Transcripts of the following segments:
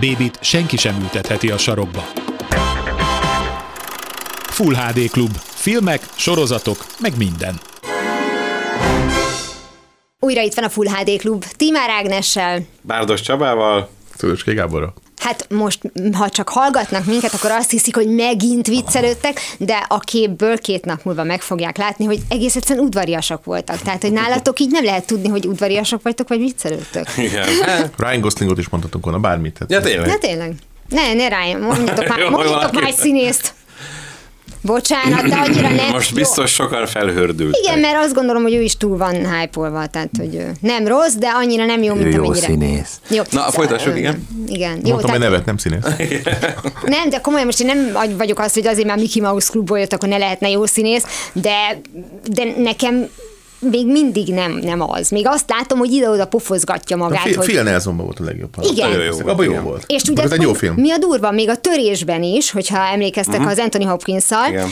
Bébit senki sem ültetheti a sarokba. Full HD Klub. Filmek, sorozatok, meg minden. Újra itt van a Full HD Klub, Timár Ágnessel. Bárdos Csabával. Szülőcské Gáborra. Hát most, ha csak hallgatnak minket, akkor azt hiszik, hogy megint viccelődtek, de a képből két nap múlva meg fogják látni, hogy egész egyszerűen udvariasak voltak. Tehát, hogy nálatok így nem lehet tudni, hogy udvariasak vagytok, vagy viccelődtök. Igen. Ryan Goslingot is mondhatunk volna bármit. Hát Ja, tényleg. Na tényleg. Ne, ne rájön, mondjatok már, mondjatok már egy színészt. Bocsánat, de annyira nem. Most biztos sokan felhördültek. Igen, mert azt gondolom, hogy ő is túl van hype tehát hogy nem rossz, de annyira nem jó, mint jó amennyire. színész. Jó, Na, folytassuk, igen. Igen. Jó, Mondtam tehát, nevet, nem színész. nem, de komolyan most én nem agy- vagyok az, hogy azért már Mickey Mouse klubból jött, akkor ne lehetne jó színész, de, de nekem még mindig nem, nem az. Még azt látom, hogy ide-oda pofozgatja A magát, Phil, hogy... Phil Nelsonban volt a legjobb. Igen. Nagyon jó volt, Abban jó igen. volt. És ugye ez egy jó film. Mi a durva, még a törésben is, hogyha emlékeztek uh-huh. az Anthony Hopkins-szal, Igen.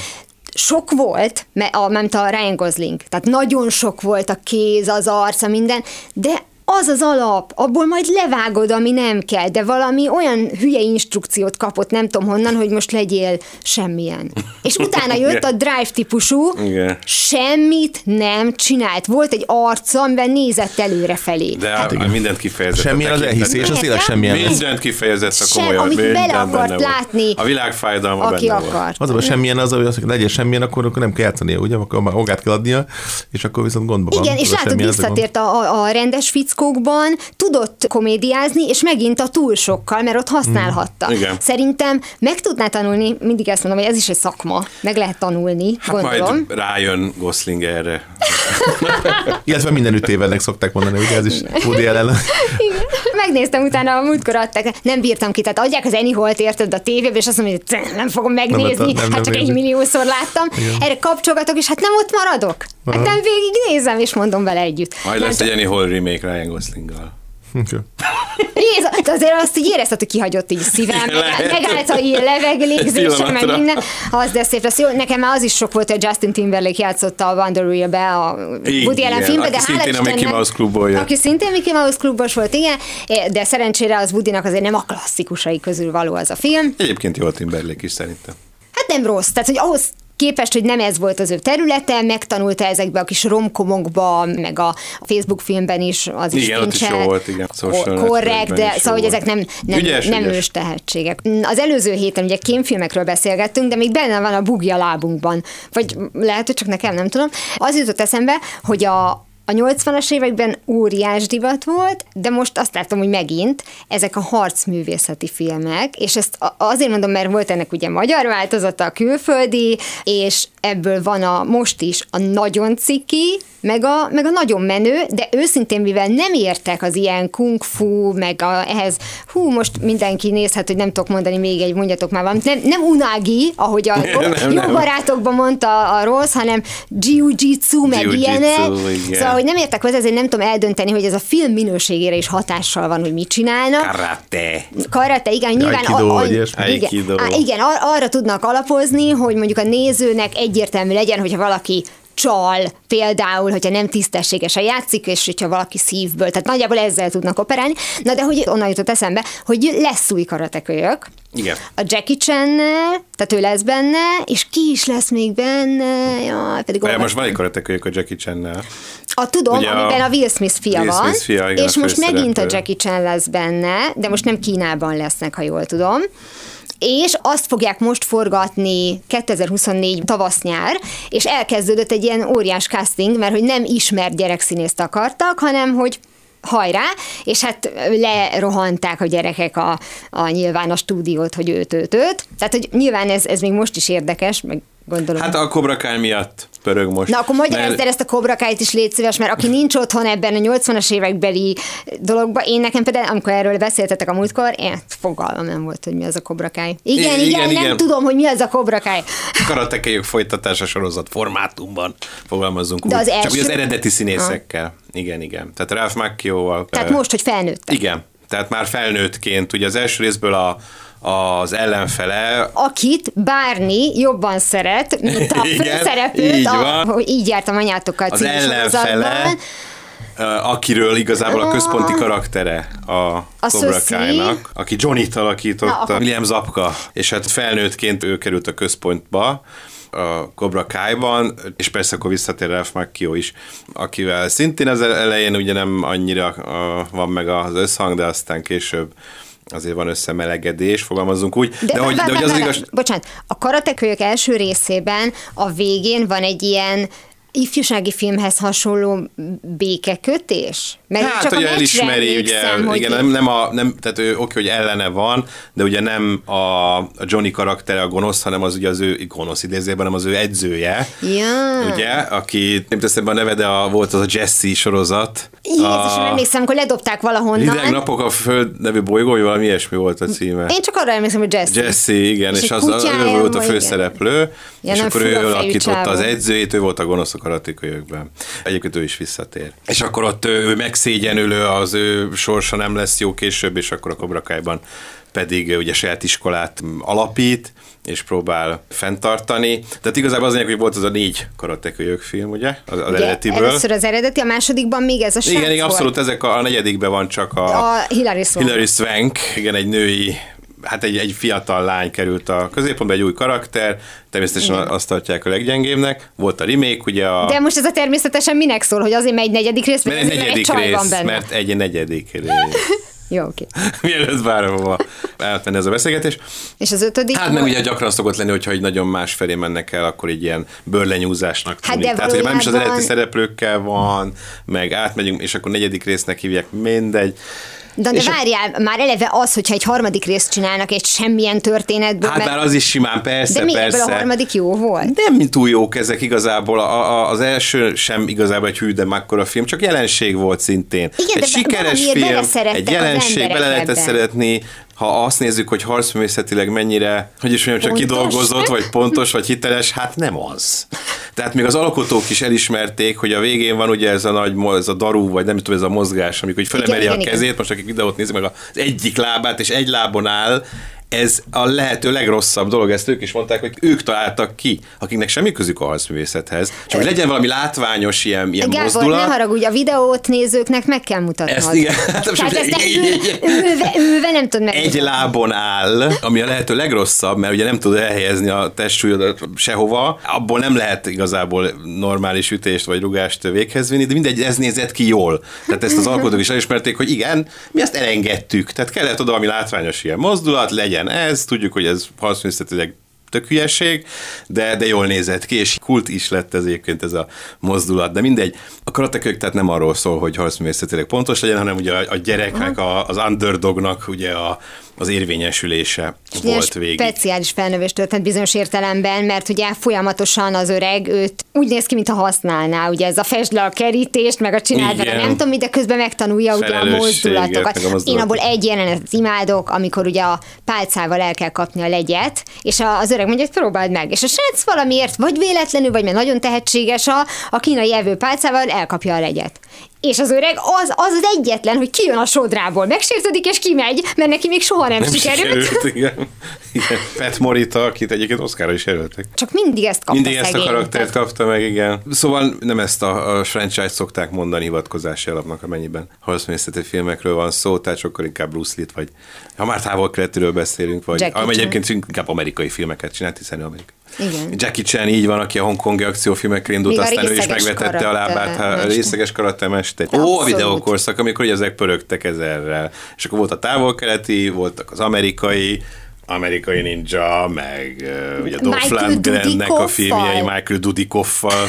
sok volt, mert a, mert a Ryan Gosling, tehát nagyon sok volt a kéz, az arca, minden, de az az alap, abból majd levágod, ami nem kell, de valami olyan hülye instrukciót kapott, nem tudom honnan, hogy most legyél semmilyen. És utána jött a drive típusú, Igen. semmit nem csinált. Volt egy arca, amiben nézett előre felé. De hát, mindent kifejezett. a Semmilyen az elhiszés, az tényleg semmilyen. Mindent kifejezett a Sem, komolyan. amit minden bele akart látni, A világ fájdalma aki benne volt. akart. Az a baj, semmilyen az, hogy hogy legyen semmilyen, akkor, akkor nem kell játszania, ugye? Akkor már magát kell adnia, és akkor viszont gondba van. Igen, és a látod, a visszatért a, a, a rendes fickókban, tudott komédiázni, és megint a túl sokkal, mert ott használhatta. Igen. Szerintem meg tudná tanulni, mindig ezt mondom, hogy ez is egy szakma, meg lehet tanulni, Hát gondolom. majd rájön Gosling erre. Illetve minden ütévelnek szokták mondani, ugye ez is Woody ellen. Igen. Megnéztem utána, a múltkor adták, nem bírtam ki, tehát adják az Eni Holt érted a tévébe, és azt mondom, hogy "Cs, nem fogom megnézni, Nem, nem, nem hát csak egy érzik. milliószor láttam. Erre kapcsolgatok, és hát nem ott maradok. Hát nem végignézem, és mondom vele együtt. Majd Nem lesz egy Hall remake Ryan Goslinggal. Jézus, de azért azt így érezted, hogy kihagyott így szívem, megállt a ilyen leveg, légzésem, meg minden. Az, de szép lesz. Jó, nekem már az is sok volt, hogy Justin Timberlake játszotta a Wonder Wheel-be, a Woody Allen filmbe, de hála szintén a Mickey Mouse klubból jött. Aki szintén Mickey Mouse klubos volt, igen, de szerencsére az Woodynak azért nem a klasszikusai közül való az a film. Egyébként jó a Timberlake is szerintem. Hát nem rossz, tehát hogy ahhoz képest, hogy nem ez volt az ő területe, megtanulta ezekbe a kis romkomokba, meg a Facebook filmben is, az is Igen, is nincsen volt, igen. Korrekt, de szóval, hogy ezek nem, nem, Ügyes, nem ügyes. ős tehetségek. Az előző héten ugye kémfilmekről beszélgettünk, de még benne van a bugja lábunkban. Vagy lehet, hogy csak nekem, nem tudom. Az jutott eszembe, hogy a, a 80-as években óriás divat volt, de most azt látom, hogy megint ezek a harcművészeti filmek, és ezt azért mondom, mert volt ennek ugye magyar változata, a külföldi, és ebből van a most is a nagyon ciki, meg a, meg a nagyon menő, de őszintén, mivel nem értek az ilyen kung fu, meg a, ehhez, hú, most mindenki nézhet, hogy nem tudok mondani még egy, mondjatok már valamit, nem, nem unági, ahogy a jó, Nem, jó nem. barátokban mondta a rossz, hanem jiu-jitsu, meg Jiu-jitsu, ilyenek. Szóval, hogy nem értek hozzá, ezért nem tudom eldönteni, hogy ez a film minőségére is hatással van, hogy mit csinálnak. Karate. Karate, igen, nyilván... Aikido, vagy ilyesmi. igen, Aikido. á, igen, ar- arra tudnak alapozni, hogy mondjuk a nézőnek egyértelmű legyen, hogyha valaki csal, például, hogyha nem tisztességesen játszik, és hogyha valaki szívből, tehát nagyjából ezzel tudnak operálni. Na de hogy onnan jutott eszembe, hogy lesz új karatekölyök, Igen. a Jackie chan tehát ő lesz benne, és ki is lesz még benne, jaj, pedig olvas- most van egy karatekölyök a Jackie Chan-nel. a tudom, Ugye amiben a Will Smith fia Will van, Smith fia, igen, és most megint a. Jackie Chan lesz benne, de most nem Kínában lesznek, ha jól tudom. És azt fogják most forgatni 2024 tavasz-nyár, és elkezdődött egy ilyen óriás casting, mert hogy nem ismert gyerekszínészt akartak, hanem hogy hajrá, és hát lerohanták a gyerekek a, a nyilván a stúdiót, hogy őt, őt, őt. Tehát, hogy nyilván ez, ez még most is érdekes, meg gondolom. Hát a Cobra Kai miatt pörög most. Na akkor magyarázd Mert- el ezt a kobrakáit is légy szíves, mert aki nincs otthon ebben a 80-as évekbeli dologban, én nekem például, amikor erről beszéltetek a múltkor, én fogalmam nem volt, hogy mi az a kobrakáj. Igen, igen, igen, igen, nem igen. tudom, hogy mi az a kobrakáj. Karatekéjük folytatása sorozat formátumban fogalmazunk De úgy. az Csak első- úgy az eredeti színészekkel. Igen, igen. Tehát Ralph Macchio-val. Tehát most, hogy felnőtt. Igen. Tehát már felnőttként, ugye az első részből a, az ellenfele, akit bárni jobban szeret, mint a főszereplőt, így a, van. hogy így jártam anyátokkal az ellenfele, akiről igazából a központi karaktere a, A Cobra. Kai-nak, aki Johnny-t alakította, Na, William Zapka, és hát felnőttként ő került a központba, a Cobra Kai-ban, és persze akkor visszatér Ralph Macchio is, akivel szintén az elején ugye nem annyira a, van meg az összhang, de aztán később azért van összemelegedés, fogalmazzunk úgy. De, de, hogy, de hogy az igaz... Bocsánat, a karatekölyök első részében a végén van egy ilyen ifjúsági filmhez hasonló békekötés? Mert Hát, csak hogy elismeri, ugye, hogy igen, nem, nem, a, nem, tehát ő oké, hogy ellene van, de ugye nem a, a Johnny karaktere a gonosz, hanem az ugye az ő gonosz idézőben, hanem az ő edzője, Ja. ugye, aki nem teszem be a neve, de a, volt az a Jesse sorozat. Jézusom, a emlékszem, amikor ledobták valahonnan. Hideg napok a föld nevű bolygó, vagy valami ilyesmi volt a címe. Én csak arra emlékszem, hogy Jesse. Jesse, igen, És és, az, ő volt a főszereplő, Ja, és akkor ő alakította az edzőjét, ő volt a gonosz a karatékölyökben. Egyébként ő is visszatér. És akkor ott ő, ő megszégyenülő, az ő sorsa nem lesz jó később, és akkor a Cobra Kai-ban pedig ugye saját iskolát alapít, és próbál fenntartani. Tehát igazából az lényeg, hogy volt az a négy karatekölyök film, ugye? Az, az Ugye, eredetiből. Először az eredeti, a másodikban még ez a srác Igen, igen, volt. abszolút ezek a, a negyedikben van csak a, A Hilary Swank. Hilary Swank, igen, egy női hát egy, egy fiatal lány került a középpontba, egy új karakter, természetesen Igen. azt tartják a leggyengébbnek. Volt a remake, ugye a... De most ez a természetesen minek szól, hogy azért megy negyedik rész, mert egy azért, negyedik csaj rész, van benne. mert egy negyedik rész. Jó, oké. Mielőtt bárhova átmenne ez a beszélgetés. És az ötödik? Hát meg ugye gyakran szokott lenni, hogyha egy nagyon más felé mennek el, akkor egy ilyen bőrlenyúzásnak Hát tűnik. Tehát, hogy nem is az eredeti szereplőkkel van, meg átmegyünk, és akkor negyedik résznek hívják, mindegy. De, de És a- várjál, már eleve az, hogyha egy harmadik részt csinálnak egy semmilyen történetből, Hát már az is simán, persze, de mi persze. ebből a harmadik jó volt? Nem túl jók ezek igazából. A, a, az első sem igazából egy hű, de mekkora film, csak jelenség volt szintén. Igen, egy de sikeres film, egy jelenség, bele lehetett szeretni, ha azt nézzük, hogy harcművészetileg mennyire, hogy is mondjam, csak Pontos? kidolgozott, vagy pontos, vagy hiteles, hát nem az. Tehát még az alkotók is elismerték, hogy a végén van ugye ez a nagy, ez a darú, vagy nem tudom, ez a mozgás, amikor hogy felemeli Igen, a igen, igen. kezét, most akik videót nézik, meg az egyik lábát, és egy lábon áll, ez a lehető legrosszabb dolog, ezt ők is mondták, hogy ők találtak ki, akiknek semmi közük a harcművészethez. Csak hogy legyen valami látványos ilyen, ilyen Gábor, mozdulat. ne haragudj, a videót nézőknek meg kell mutatnod. Ezt igen, hát Tehát ezt egy- egy- ülve nem tudod egy megmutatni. lábon áll, ami a lehető legrosszabb, mert ugye nem tud elhelyezni a testsúlyodat sehova, abból nem lehet igazából normális ütést vagy rugást véghez vinni, de mindegy, ez nézett ki jól. Tehát ezt az alkotók is elismerték, hogy igen, mi ezt elengedtük. Tehát kellett oda valami látványos ilyen mozdulat, legyen ez, tudjuk, hogy ez harcművészetileg tök hülyeség, de, de jól nézett ki, és kult is lett ez egyébként ez a mozdulat. De mindegy, a karatekök tehát nem arról szól, hogy harcművészetileg pontos legyen, hanem ugye a, a gyereknek, a, az underdognak ugye a, az érvényesülése Ilyen volt végig. speciális felnövés történt bizonyos értelemben, mert ugye folyamatosan az öreg őt úgy néz ki, mintha használná, ugye ez a fesd le a kerítést, meg a csináld vele nem tudom, de közben megtanulja ugye a mozdulatokat. a mozdulatokat. Én abból egy jelenetet imádok, amikor ugye a pálcával el kell kapni a legyet, és az öreg mondja, hogy próbáld meg. És a srác valamiért, vagy véletlenül, vagy mert nagyon tehetséges a, a kínai evő pálcával elkapja a legyet. És az öreg az, az az egyetlen, hogy kijön a sodrából, megsértődik és kimegy, mert neki még soha nem, nem sikerült. sikerült, igen. igen. Pat Morita, akit egyébként Oscarra is jelöltek. Csak mindig ezt kapta Mindig ezt a karaktert kapta meg, igen. Szóval nem ezt a, a franchise szokták mondani hivatkozási alapnak, amennyiben harcművészeti filmekről van szó, tehát sokkal inkább Bruce Lee-t, vagy ha már távol keletiről beszélünk, vagy Jackie ami egyébként inkább amerikai filmeket csinált, hiszen amerikai. Igen. Jackie Chan így van, aki a hongkongi akciófilmekre indult, Még aztán ő is megvetette a lábát, ha, a részeges karaktermester. Ó, a videókorszak, amikor ugye ezek pörögtek ezerrel. És akkor volt a távol-keleti, voltak az amerikai, amerikai ninja, meg uh, ugye Dolph Lundgrennek a filmjei, Michael Dudikoffal.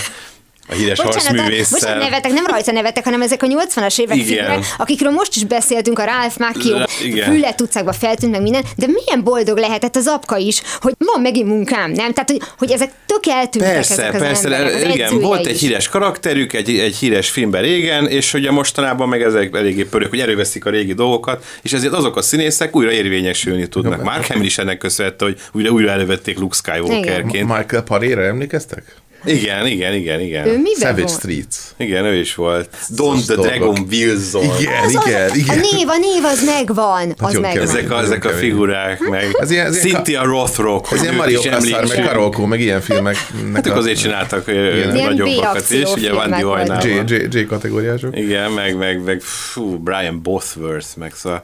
A híres Bocsánat, harcművésszel. Bocsánat, nevetek, nem rajta nevetek, hanem ezek a 80-as évek Igen. figurák, akikről most is beszéltünk, a Ralph Macchio. Füllet utcákba feltűnt meg minden, de milyen boldog lehetett az apka is, hogy van megint munkám, nem? Tehát, hogy, hogy ezek tök eltűntek Persze, ezek az persze, emberek, az igen, volt is. egy híres karakterük, egy, egy híres filmben régen, és ugye mostanában meg ezek eléggé pörök, hogy előveszik a régi dolgokat, és ezért azok a színészek újra érvényesülni tudnak. Mark Hamill is ennek köszönhette, hogy újra, újra elővették Luke Skywalkerként. Michael Parére emlékeztek? Igen, igen, igen, Ő igen. miben Savage volt? Streets. Igen, ő is volt. Don the dolgok. Dragon Wilson. Igen, Az, az, igen, igen. A név, a név az megvan. Az megvan. kemény. Ezek a, ezek a figurák, meg Ez ilyen- ez Cynthia Rothrock. Ez ilyen Mario Kassar, meg. Karolko, meg ilyen filmek. Hát ők azért csináltak nagyobbakat is, ugye Vandi voltak. J. J, J kategóriások. Igen, meg, meg, meg fú, Brian Bothworth, meg szóval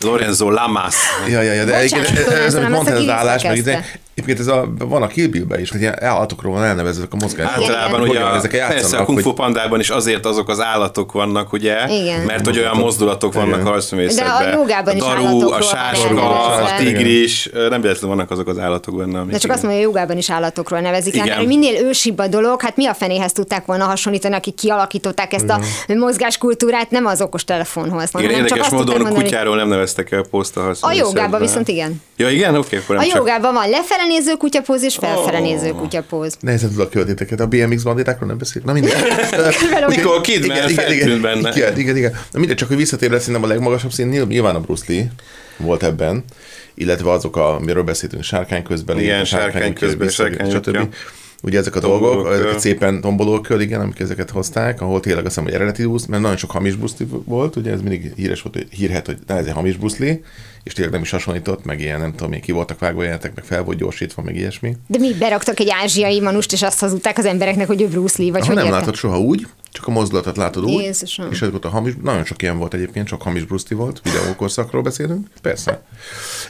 Lorenzo Lamas. Ja, ja, ja, de Bocsánat, egyébként ez, ez, tudom, amit ezt mondtad, a az egyébként ez a, van a Kill Bill-ben is, hogy ilyen állatokról van elnevezve a mozgások. Általában ugye a, ezek persze a játszanak, Kung Fu Pandában is azért azok az állatok vannak, ugye? Igen. Mert hogy olyan mozdulatok vannak Igen. a harcművészetben. De a jogában a is daru, állatokról a sáska, a tigris, nem véletlenül vannak azok az állatok benne. amik De csak igen. azt mondja, hogy jogában is állatokról nevezik el, Igen. hogy minél ősibb a dolog, hát mi a fenéhez tudták volna hasonlítani, akik kialakították ezt a mozgáskultúrát, nem az okos telefonhoz. Igen, érdekes módon kutyáról nem neveztek el poszt a jogában viszont igen. Ja, igen? Oké, akkor A jogában van lefele néző kutyapóz és felfele néző kutyapóz. Nehezen tudok költéteket. A BMX banditákról nem beszél. Na mindegy. Nicole Kidman feltűnt benne. Igen, igen, igen. Na mindegy, csak hogy visszatérve szerintem a legmagasabb szín, nyilv- nyilván a Bruce Lee volt ebben, illetve azok, a, amiről beszéltünk, sárkány közbeli, Igen, sárkány közbeli, sárkány stb. útja. Ugye ezek a Tombolókör. dolgok, ezeket szépen tombolókör, igen, amik ezeket hozták, ahol tényleg azt hiszem, hogy eredeti Bruce, mert nagyon sok hamis Lee volt, ugye ez mindig híres volt, hogy hírhet, hogy na, ez egy hamis Lee, és tényleg nem is hasonlított, meg ilyen, nem tudom, ki voltak vágva jelenetek, meg fel volt gyorsítva, meg ilyesmi. De mi beraktak egy ázsiai manust, és azt hazudták az embereknek, hogy ő Bruce Lee, vagy Ha hogy nem érted? látod soha úgy, csak a mozdulatot látod úgy, Jézusom. és ez volt a hamis, nagyon sok ilyen volt egyébként, csak hamis Lee volt, videókorszakról beszélünk, persze.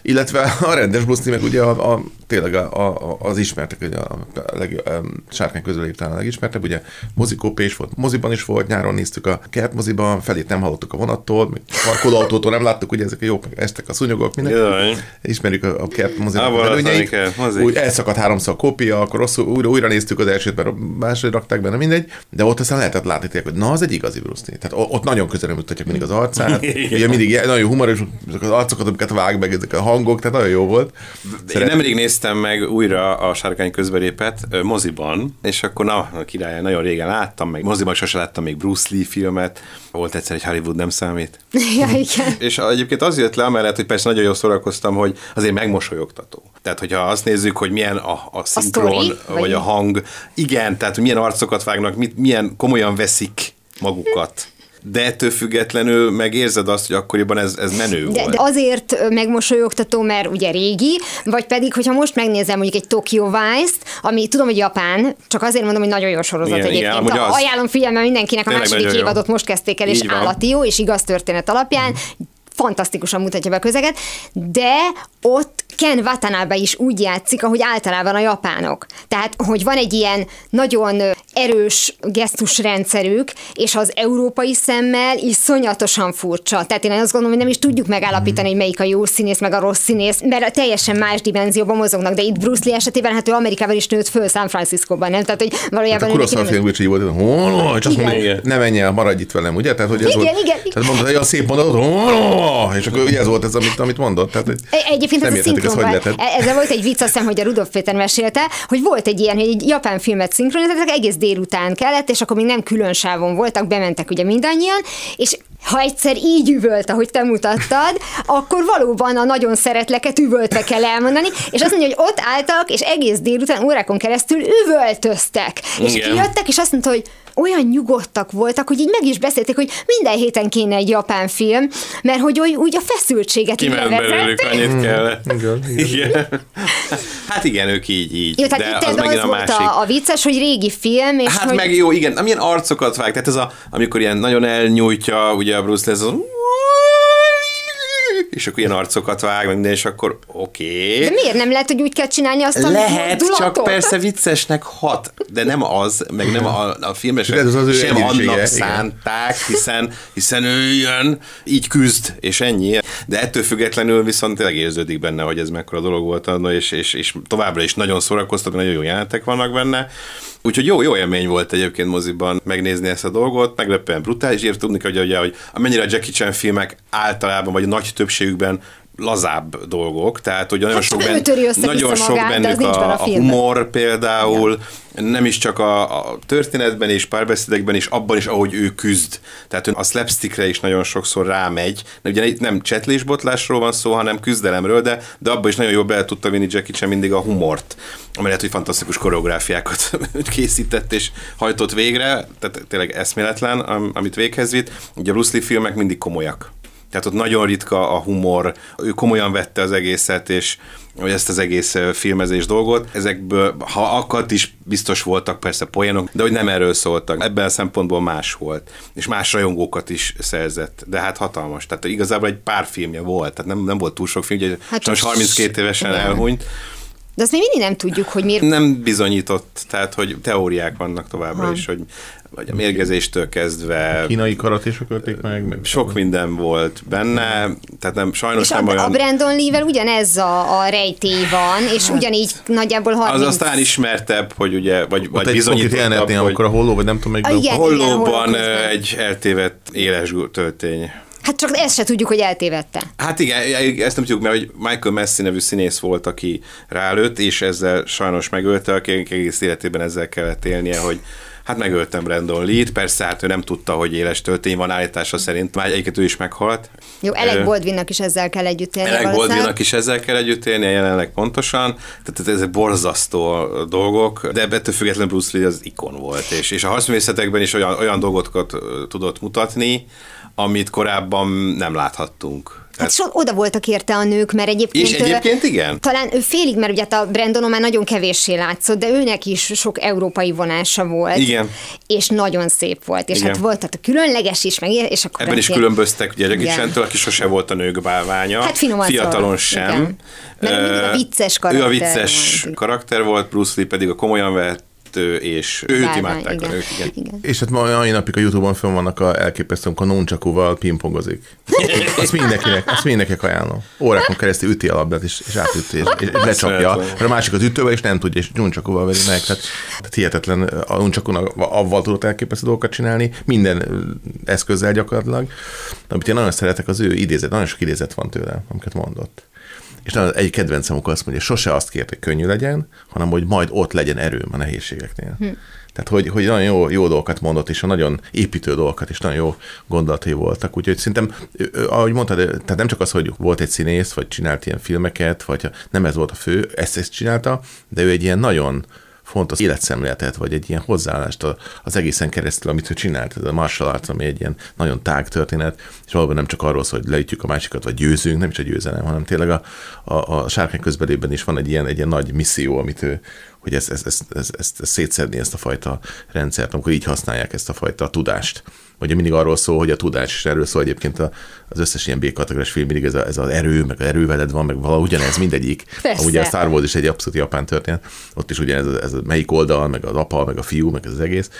Illetve a rendes Lee, meg ugye a, a tényleg a, a, az ismertek, ugye a, a leg, a sárkány közül talán a legismertebb, ugye mozikópé is volt, moziban is volt, nyáron néztük a kertmoziban, felét nem hallottuk a vonattól, meg parkolóautótól nem láttuk, ugye ezek a jók, estek a szúnyogok, minden. Bizony. Ismerjük a, a kertmoziban. Úgy elszakadt háromszor a kopia, akkor rosszul, újra, újra néztük az elsőt, mert máshogy rakták benne, mindegy, de ott aztán lehetett látni tényleg, hogy na, az egy igazi Bruce Lee. Tehát ott nagyon közelre mutatják mindig az arcát, ugye mindig nagyon humoros, ezek az arcokat, amiket vág meg, ezek a hangok, tehát nagyon jó volt. Én nemrég néztem meg újra a Sárkány közbelépet moziban, és akkor na, a király, nagyon régen láttam, meg moziban sose láttam még Bruce Lee filmet, volt egyszer egy Hollywood nem számít. ja, igen. És egyébként az jött le amellett, hogy persze nagyon jól szórakoztam, hogy azért megmosolyogtató. Tehát, hogyha azt nézzük, hogy milyen a, a szinkron, sztori? vagy, Vagy- a hang, igen, tehát milyen arcokat vágnak, mit, milyen komolyan veszik magukat. De ettől függetlenül megérzed azt, hogy akkoriban ez, ez menő De, volt. de azért megmosolyogtató, mert ugye régi, vagy pedig, hogyha most megnézem mondjuk egy Tokyo Vice-t, ami tudom, hogy Japán, csak azért mondom, hogy nagyon jó sorozat Igen, igen, egyébként. amúgy az. Ajánlom figyelme mindenkinek, a második nagyon jó. évadot most kezdték el, és van. állati jó, és igaz történet alapján fantasztikusan mutatja be a közeget, de ott Ken Watanabe is úgy játszik, ahogy általában a japánok. Tehát, hogy van egy ilyen nagyon erős gesztusrendszerük, és az európai szemmel iszonyatosan furcsa. Tehát én azt gondolom, hogy nem is tudjuk megállapítani, hogy melyik a jó színész, meg a rossz színész, mert teljesen más dimenzióban mozognak, de itt Bruce Lee esetében, hát ő Amerikában is nőtt föl San Franciscóban, nem? Tehát, hogy Hát valójában a ő neki Kuroszal film is így volt, hogy "Hó, és azt Igen. mondja, Igen. ne menj el, maradj itt velem, ugye? Tehát, hogy ez Igen, volt, igen. Tehát mondod, hogy a szép mondatot, és akkor ugye ez volt ez, amit, amit mondott. Tehát, E- Egyébként ez a ez hogy lehetett. ezzel volt egy vicc, azt hiszem, hogy a Rudolf Péter mesélte, hogy volt egy ilyen, hogy egy japán filmet szinkronizáltak, egész délután kellett, és akkor még nem külön sávon voltak, bementek ugye mindannyian, és ha egyszer így üvölt, ahogy te mutattad, akkor valóban a nagyon szeretleket üvöltve kell elmondani, és azt mondja, hogy ott álltak, és egész délután órákon keresztül üvöltöztek. És Igen. kijöttek, és azt mondta, hogy olyan nyugodtak voltak, hogy így meg is beszélték, hogy minden héten kéne egy japán film, mert hogy úgy, úgy a feszültséget Kiment belőlük, annyit kellett. Igen, igen. igen. Hát igen, ők így, így. Jó, tehát de itt az az, megint az a volt másik. a, a vicces, hogy régi film, és Hát hogy... meg jó, igen, amilyen arcokat vág, tehát ez a, amikor ilyen nagyon elnyújtja, ugye a Bruce Lee, ez az és akkor ilyen arcokat vág, meg minden, és akkor oké. De miért nem lehet, hogy úgy kell csinálni azt a Lehet, mozdulatot? csak persze viccesnek hat, de nem az, meg nem a, a filmre sem, Ez az sem annak igen. szánták, hiszen, hiszen ő jön, így küzd, és ennyi. De ettől függetlenül viszont tényleg érződik benne, hogy ez mekkora dolog volt annó, és, és, és továbbra is nagyon szórakoztató, nagyon jó jelenetek vannak benne. Úgyhogy jó, jó élmény volt egyébként moziban megnézni ezt a dolgot, meglepően brutális, tudni, hogy, ugye, hogy amennyire a Jackie Chan filmek általában, vagy a nagy többségükben lazább dolgok, tehát hogy nagyon Hát sok, ben, nagyon sok magát, bennük a, a humor például, nem is csak a, a történetben és párbeszédekben is, abban is, ahogy ő küzd. Tehát a slapstickre is nagyon sokszor rámegy. De ugye itt nem csetlésbotlásról van szó, hanem küzdelemről, de, de abban is nagyon jól bele tudta vinni Jackie Chan mindig a humort, amellett, hogy fantasztikus koreográfiákat készített és hajtott végre, tehát tényleg eszméletlen, am- amit véghez vitt. Ugye a Bruce Lee filmek mindig komolyak. Tehát ott nagyon ritka a humor, ő komolyan vette az egészet, és vagy ezt az egész filmezés dolgot. Ezekből, ha akadt is biztos voltak persze poénok, de hogy nem erről szóltak. Ebben a szempontból más volt. És más rajongókat is szerzett. De hát hatalmas. Tehát igazából egy pár filmje volt. Tehát nem, nem volt túl sok film, ugye Hát most most- 32 évesen elhunyt. De azt még mindig nem tudjuk, hogy miért Nem bizonyított, tehát hogy teóriák vannak továbbra Ha. is, hogy vagy a mérgezéstől kezdve Kínai karatésok ölték meg. meg sok minden volt benne, tehát nem, sajnos És nem a, olyan... a Brandon Lee-vel ugyanez a, a rejtély van, és ugyanígy nagyjából 30... Az aztán ismertebb, hogy ugye, vagy, Ott vagy bizonyítottabb, hogy amikor a holló, vagy nem tudom, A, melyikben. igen. a hollóban hollóban ö, egy eltévedt éles töltény. Hát csak ezt se tudjuk, hogy eltévedte. Hát igen, ezt nem tudjuk, mert hogy Michael Messi nevű színész volt, aki rálőtt, és ezzel sajnos megölte, aki egész életében ezzel kellett élnie, hogy hát megöltem Brandon Lee-t, persze hát ő nem tudta, hogy éles töltény van állítása szerint, már egyiket ő is meghalt. Jó, Alec Ö, Baldwinnak is ezzel kell együtt élni. Elek. Baldwinnak is ezzel kell együtt élnie jelenleg pontosan, tehát ezek borzasztó dolgok, de ettől függetlenül Bruce Lee az ikon volt, és, és a harcművészetekben is olyan, olyan dolgokat tudott mutatni, amit korábban nem láthattunk. Hát so, oda voltak érte a nők, mert egyébként... És egyébként igen. Talán ő félig, mert ugye hát a Brandonon már nagyon kevéssé látszott, de őnek is sok európai vonása volt. Igen. És nagyon szép volt. És Igen. hát volt a különleges is, meg és akkor... Ebben is különböztek ugye Igen. Chantől, aki sose volt a nők bálványa. Hát finoman Fiatalon sem. igen. Mert ő a vicces Ő a karakter vicces volt. karakter volt, Bruce Lee pedig a komolyan vett, és őt Bálvány, imádták igen. a nők, igen. igen. És hát ma mai napig a Youtube-on fönn vannak a elképesztő, amikor nunchakuval pingpongozik. Azt mindenkinek, azt mindenkinek ajánlom. Órákon keresztül üti a labdát, és, és átüti, és, és lecsapja. A másik az ütővel, és nem tudja, és nunchakuval veri meg. Tehát, tehát hihetetlen, a nunchakunak avval tudott elképesztő dolgokat csinálni, minden eszközzel gyakorlatilag. Amit én nagyon szeretek, az ő idézet, nagyon sok idézet van tőle, amiket mondott. És egy kedvencem, azt mondja, sose azt kért, hogy könnyű legyen, hanem hogy majd ott legyen erőm a nehézségeknél. Hm. Tehát, hogy, hogy nagyon jó, jó dolgokat mondott, és a nagyon építő dolgokat, és nagyon jó gondolatai voltak. Úgyhogy szerintem, ahogy mondtad, tehát nem csak az, hogy volt egy színész, vagy csinált ilyen filmeket, vagy nem ez volt a fő, ezt, ezt csinálta, de ő egy ilyen nagyon fontos életszemléletet, vagy egy ilyen hozzáállást az egészen keresztül, amit ő csinált. Ez a martial arts, ami egy ilyen nagyon tág történet, és valóban nem csak arról szól, hogy leütjük a másikat, vagy győzünk, nem is a győzelem, hanem tényleg a, a, a sárkány közbelében is van egy ilyen, egy ilyen nagy misszió, amit ő, hogy ezt, ezt, ezt, ezt, ezt szétszedni, ezt a fajta rendszert, amikor így használják ezt a fajta tudást. Ugye mindig arról szól, hogy a tudás, és erről szól egyébként az összes ilyen B-kategóriás film, mindig ez, a, ez az erő, meg az erőveled van, meg valahogy ugyanez mindegyik. Persze. Ugye a Star Wars is egy abszolút japán történet, ott is ugye ez, a- melyik oldal, meg az apa, meg a fiú, meg ez az egész.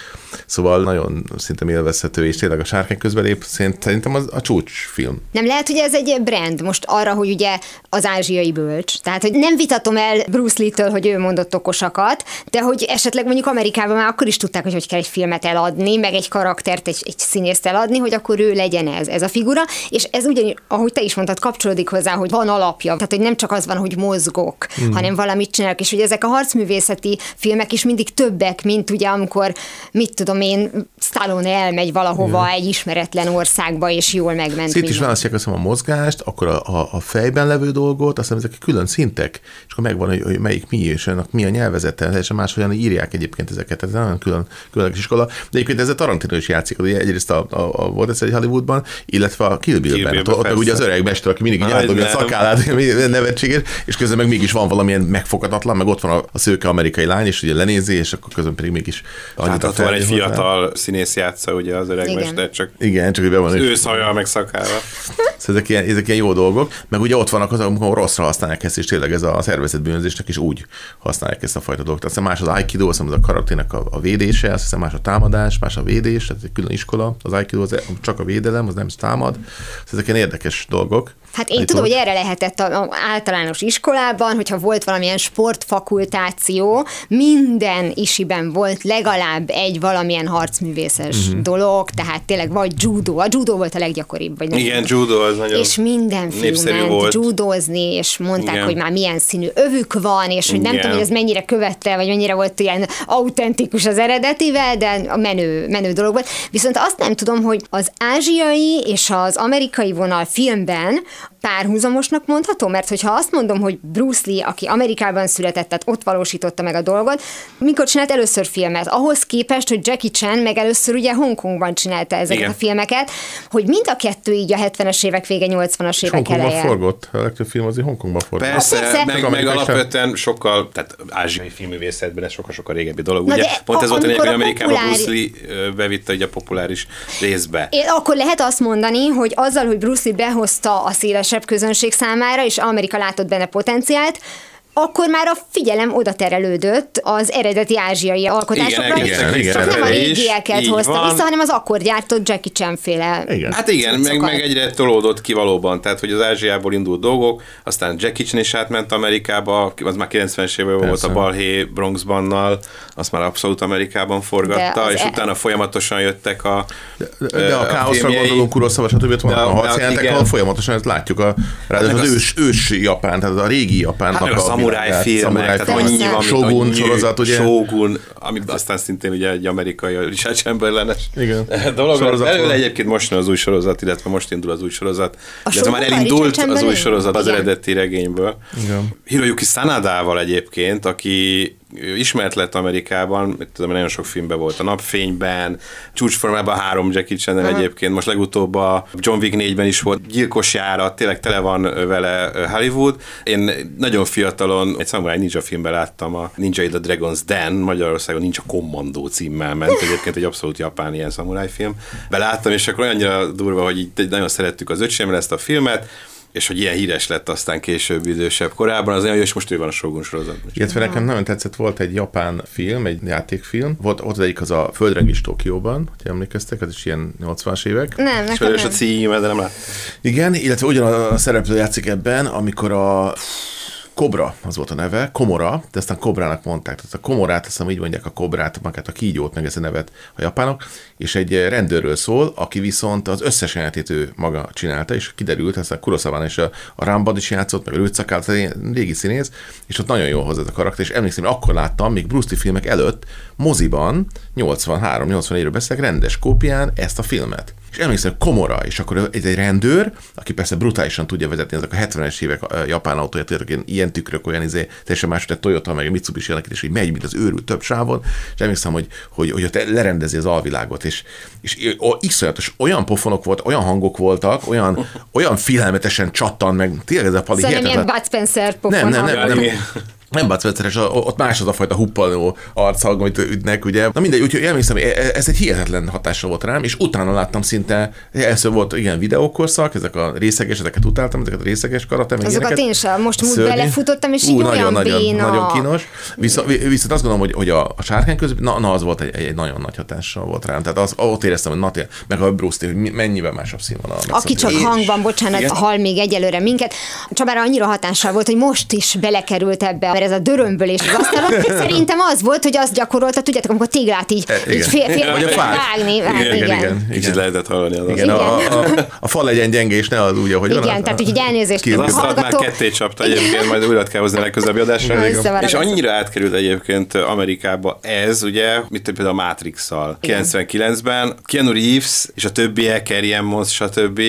Szóval nagyon szinte élvezhető, és tényleg a sárkány közbelép, szerint- szerintem az a csúcsfilm. Nem lehet, hogy ez egy brand most arra, hogy ugye az ázsiai bölcs. Tehát, hogy nem vitatom el Bruce Lee-től, hogy ő mondott okosakat, de hogy esetleg mondjuk Amerikában már akkor is tudták, hogy hogy kell egy filmet eladni, meg egy karaktert, egy, egy színészt eladni, hogy akkor ő legyen ez, ez a figura, és ez ugyan, ahogy te is mondtad, kapcsolódik hozzá, hogy van alapja. Tehát, hogy nem csak az van, hogy mozgok, mm. hanem valamit csinálok, és hogy ezek a harcművészeti filmek is mindig többek, mint ugye amikor, mit tudom én, Stallone elmegy valahova egy ismeretlen országba, és jól megment Szét is minden. választják azt a mozgást, akkor a, a, a fejben levő dolgot, aztán ezek külön szintek, és akkor megvan, hogy, hogy melyik mi, és annak mi a nyelvezete, teljesen máshogyan írják egyébként ezeket, ez nagyon külön, különleges iskola. De egyébként ez a Tarantino is játszik, ugye egyrészt a, a, a volt ez egy Hollywoodban, illetve a Kill Kill Bill-ben. Bill-ben, ott meg ugye az öreg mester, aki mindig így átdobja a szakállát, nevetséges, és közben meg mégis van valamilyen megfoghatatlan, meg ott van a, a szőke amerikai lány, és ugye lenézi, és akkor közben pedig mégis Hát a ott van egy fiatal színész játsza, ugye az öreg Igen. mester, csak Igen, csak hogy be van. ő szajjal meg szakával. Szóval ezek ilyen, ezek ilyen jó dolgok, meg ugye ott vannak azok, amikor rosszra használják ezt, és tényleg ez a szervezetbűnözésnek is úgy használják ezt a fajta dolog. Aztán más az Aikido, azt hiszem, az a karaktének a, a védése, azt hiszem más a támadás, más a védés, tehát egy külön iskola. Az Aikido az csak a védelem, az nem támad. Ezek ilyen érdekes dolgok. Hát én tudom, hogy erre lehetett a, általános iskolában, hogyha volt valamilyen sportfakultáció, minden isiben volt legalább egy valamilyen harcművészes uh-huh. dolog, tehát tényleg vagy judo, a judo volt a leggyakoribb. Vagy Igen, judo az nagyon És minden fiú ment volt. judozni, és mondták, Igen. hogy már milyen színű övük van, és hogy nem Igen. tudom, hogy ez mennyire követte, vagy mennyire volt ilyen autentikus az eredetivel, de a menő, menő dolog volt. Viszont azt nem tudom, hogy az ázsiai és az amerikai vonal filmben párhuzamosnak mondható? Mert hogyha azt mondom, hogy Bruce Lee, aki Amerikában született, tehát ott valósította meg a dolgot, mikor csinált először filmet? Ahhoz képest, hogy Jackie Chan meg először ugye Hongkongban csinálta ezeket Igen. a filmeket, hogy mind a kettő így a 70-es évek vége, 80-as évek Hongkongban eleje. forgott, a legtöbb film azért Hongkongban forgott. Persze, Persze. meg, meg alapvetően sokkal, tehát ázsiai filmművészetben ez sokkal-sokkal régebbi dolog. ugye pont ez volt a hogy Amerikában populári... Bruce Lee bevitte ugye a populáris részbe. Én akkor lehet azt mondani, hogy azzal, hogy Bruce Lee behozta a széles szélesebb közönség számára, és Amerika látott benne potenciált, akkor már a figyelem oda terelődött az eredeti ázsiai alkotásokra, igen, igen, igen, csak nem a régieket hozta vissza, hanem az akkor gyártott Jackie Chan féle. Igen. Hát igen, meg, meg egyre tolódott ki valóban, tehát hogy az Ázsiából indult dolgok, aztán Jackie Chan is átment Amerikába, az már 90-es években volt a Balhé Bronxbannal, azt már abszolút Amerikában forgatta, és e... utána folyamatosan jöttek a De, de a, a káoszra gondoló Kuroszava, stb. van a harcjelentek, ahol folyamatosan ezt látjuk, a, ráadásul az, az ős, ős Japán, tehát a régi Japánnak hát, a szamuráj filmek, tehát annyi van, Shogun sorozat, ugye? Shogun, ami aztán szintén ugye egy amerikai Richard Chamberlain-es dolog. Belőle egyébként most az új sorozat, illetve most indul az új sorozat. A illetve már elindult az új sorozat az eredeti regényből. Igen. Hiroyuki Sanadával egyébként, aki ismert lett Amerikában, tudom, nagyon sok filmben volt a napfényben, csúcsformában három Jackie chan uh-huh. egyébként, most legutóbb a John Wick 4-ben is volt gyilkos járat, tényleg tele van vele Hollywood. Én nagyon fiatalon egy Samurai Ninja filmben láttam a Ninja the Dragon's Den, Magyarországon Ninja Commando címmel ment, egyébként egy abszolút japán ilyen samurai film. Beláttam, és akkor annyira durva, hogy így nagyon szerettük az öcsémmel ezt a filmet, és hogy ilyen híres lett aztán később idősebb korában, az olyan, és most ő van a Shogun sorozat. Illetve nekem nagyon tetszett, volt egy japán film, egy játékfilm, volt ott egyik az a Földrengés Tokióban, hogy emlékeztek, ez is ilyen 80-as évek. Nem, nekem nem. a címe, de nem lát. Igen, illetve ugyan a szereplő játszik ebben, amikor a Kobra, az volt a neve, Komora, de aztán Kobrának mondták. Tehát a Komorát, azt hiszem így mondják a Kobrát, magát a kígyót, meg ezt a nevet a japánok, és egy rendőrről szól, aki viszont az összes jelenetét ő maga csinálta, és kiderült, aztán Kuroszaván és a, a Rambad is játszott, meg a tehát régi színész, és ott nagyon jól hozott a karakter, és emlékszem, hogy akkor láttam, még Bruce Lee filmek előtt, moziban, 83-80 évről beszélek, rendes kópián ezt a filmet. És emlékszem, Komora, és akkor egy, egy rendőr, aki persze brutálisan tudja vezetni ezek a 70-es évek a japán autóját, ilyen, ilyen tükrök, olyan izé, teljesen más, egy Toyota, meg a Mitsubishi és hogy megy, mint az őrült több sávon, és emlékszem, hogy, hogy, hogy ott lerendezi az alvilágot, és, és iszonyatos, olyan pofonok volt, olyan hangok voltak, olyan, olyan filmetesen csattan, meg. Tényleg ez a pali Szerintem ilyen Bud Spencer pofon nem, nem, nem, nem, nem, nem Bud ott más az a fajta huppaló arcag, amit ütnek, ugye. Na mindegy, úgyhogy emlékszem, e- e- ez egy hihetetlen hatása volt rám, és utána láttam szinte, először volt igen videókorszak, ezek a részeges, ezeket utáltam, ezeket a részeges karate, meg Azokat én sem, most múlt belefutottam, és Ú, így nagyon, olyan nagyon, béna. nagyon kínos. Viszont, viszont azt gondolom, hogy, hogy a, a sárkány közben, na, na, az volt egy, egy, nagyon nagy hatással volt rám. Tehát az, ott éreztem, hogy Natia, meg a Bruce hogy mennyivel másabb színvonal. Aki csak és, hangban, bocsánat, igen. hal még egyelőre minket. Csabára annyira hatással volt, hogy most is belekerült ebbe, mert ez a dörömből és az asztalon. Szerintem az volt, hogy azt gyakorolta, tudjátok, amikor téglát így, e, így fél, fél, Vagy a fát. vágni. Igen, igen, igen. igen, igen. lehetett hallani az igen, a, a, a, fal legyen gyenge, és ne az úgy, ahogy igen, van. Igen, tehát úgy elnézést. Az asztalt már ketté csapta egyébként, majd újra kell hozni a legközelebbi adásra. És annyira átkerült egyébként Amerikába ez, ugye, mint például a Matrix-szal 99-ben, Keanu Reeves és a többiek, Carrie Moss, stb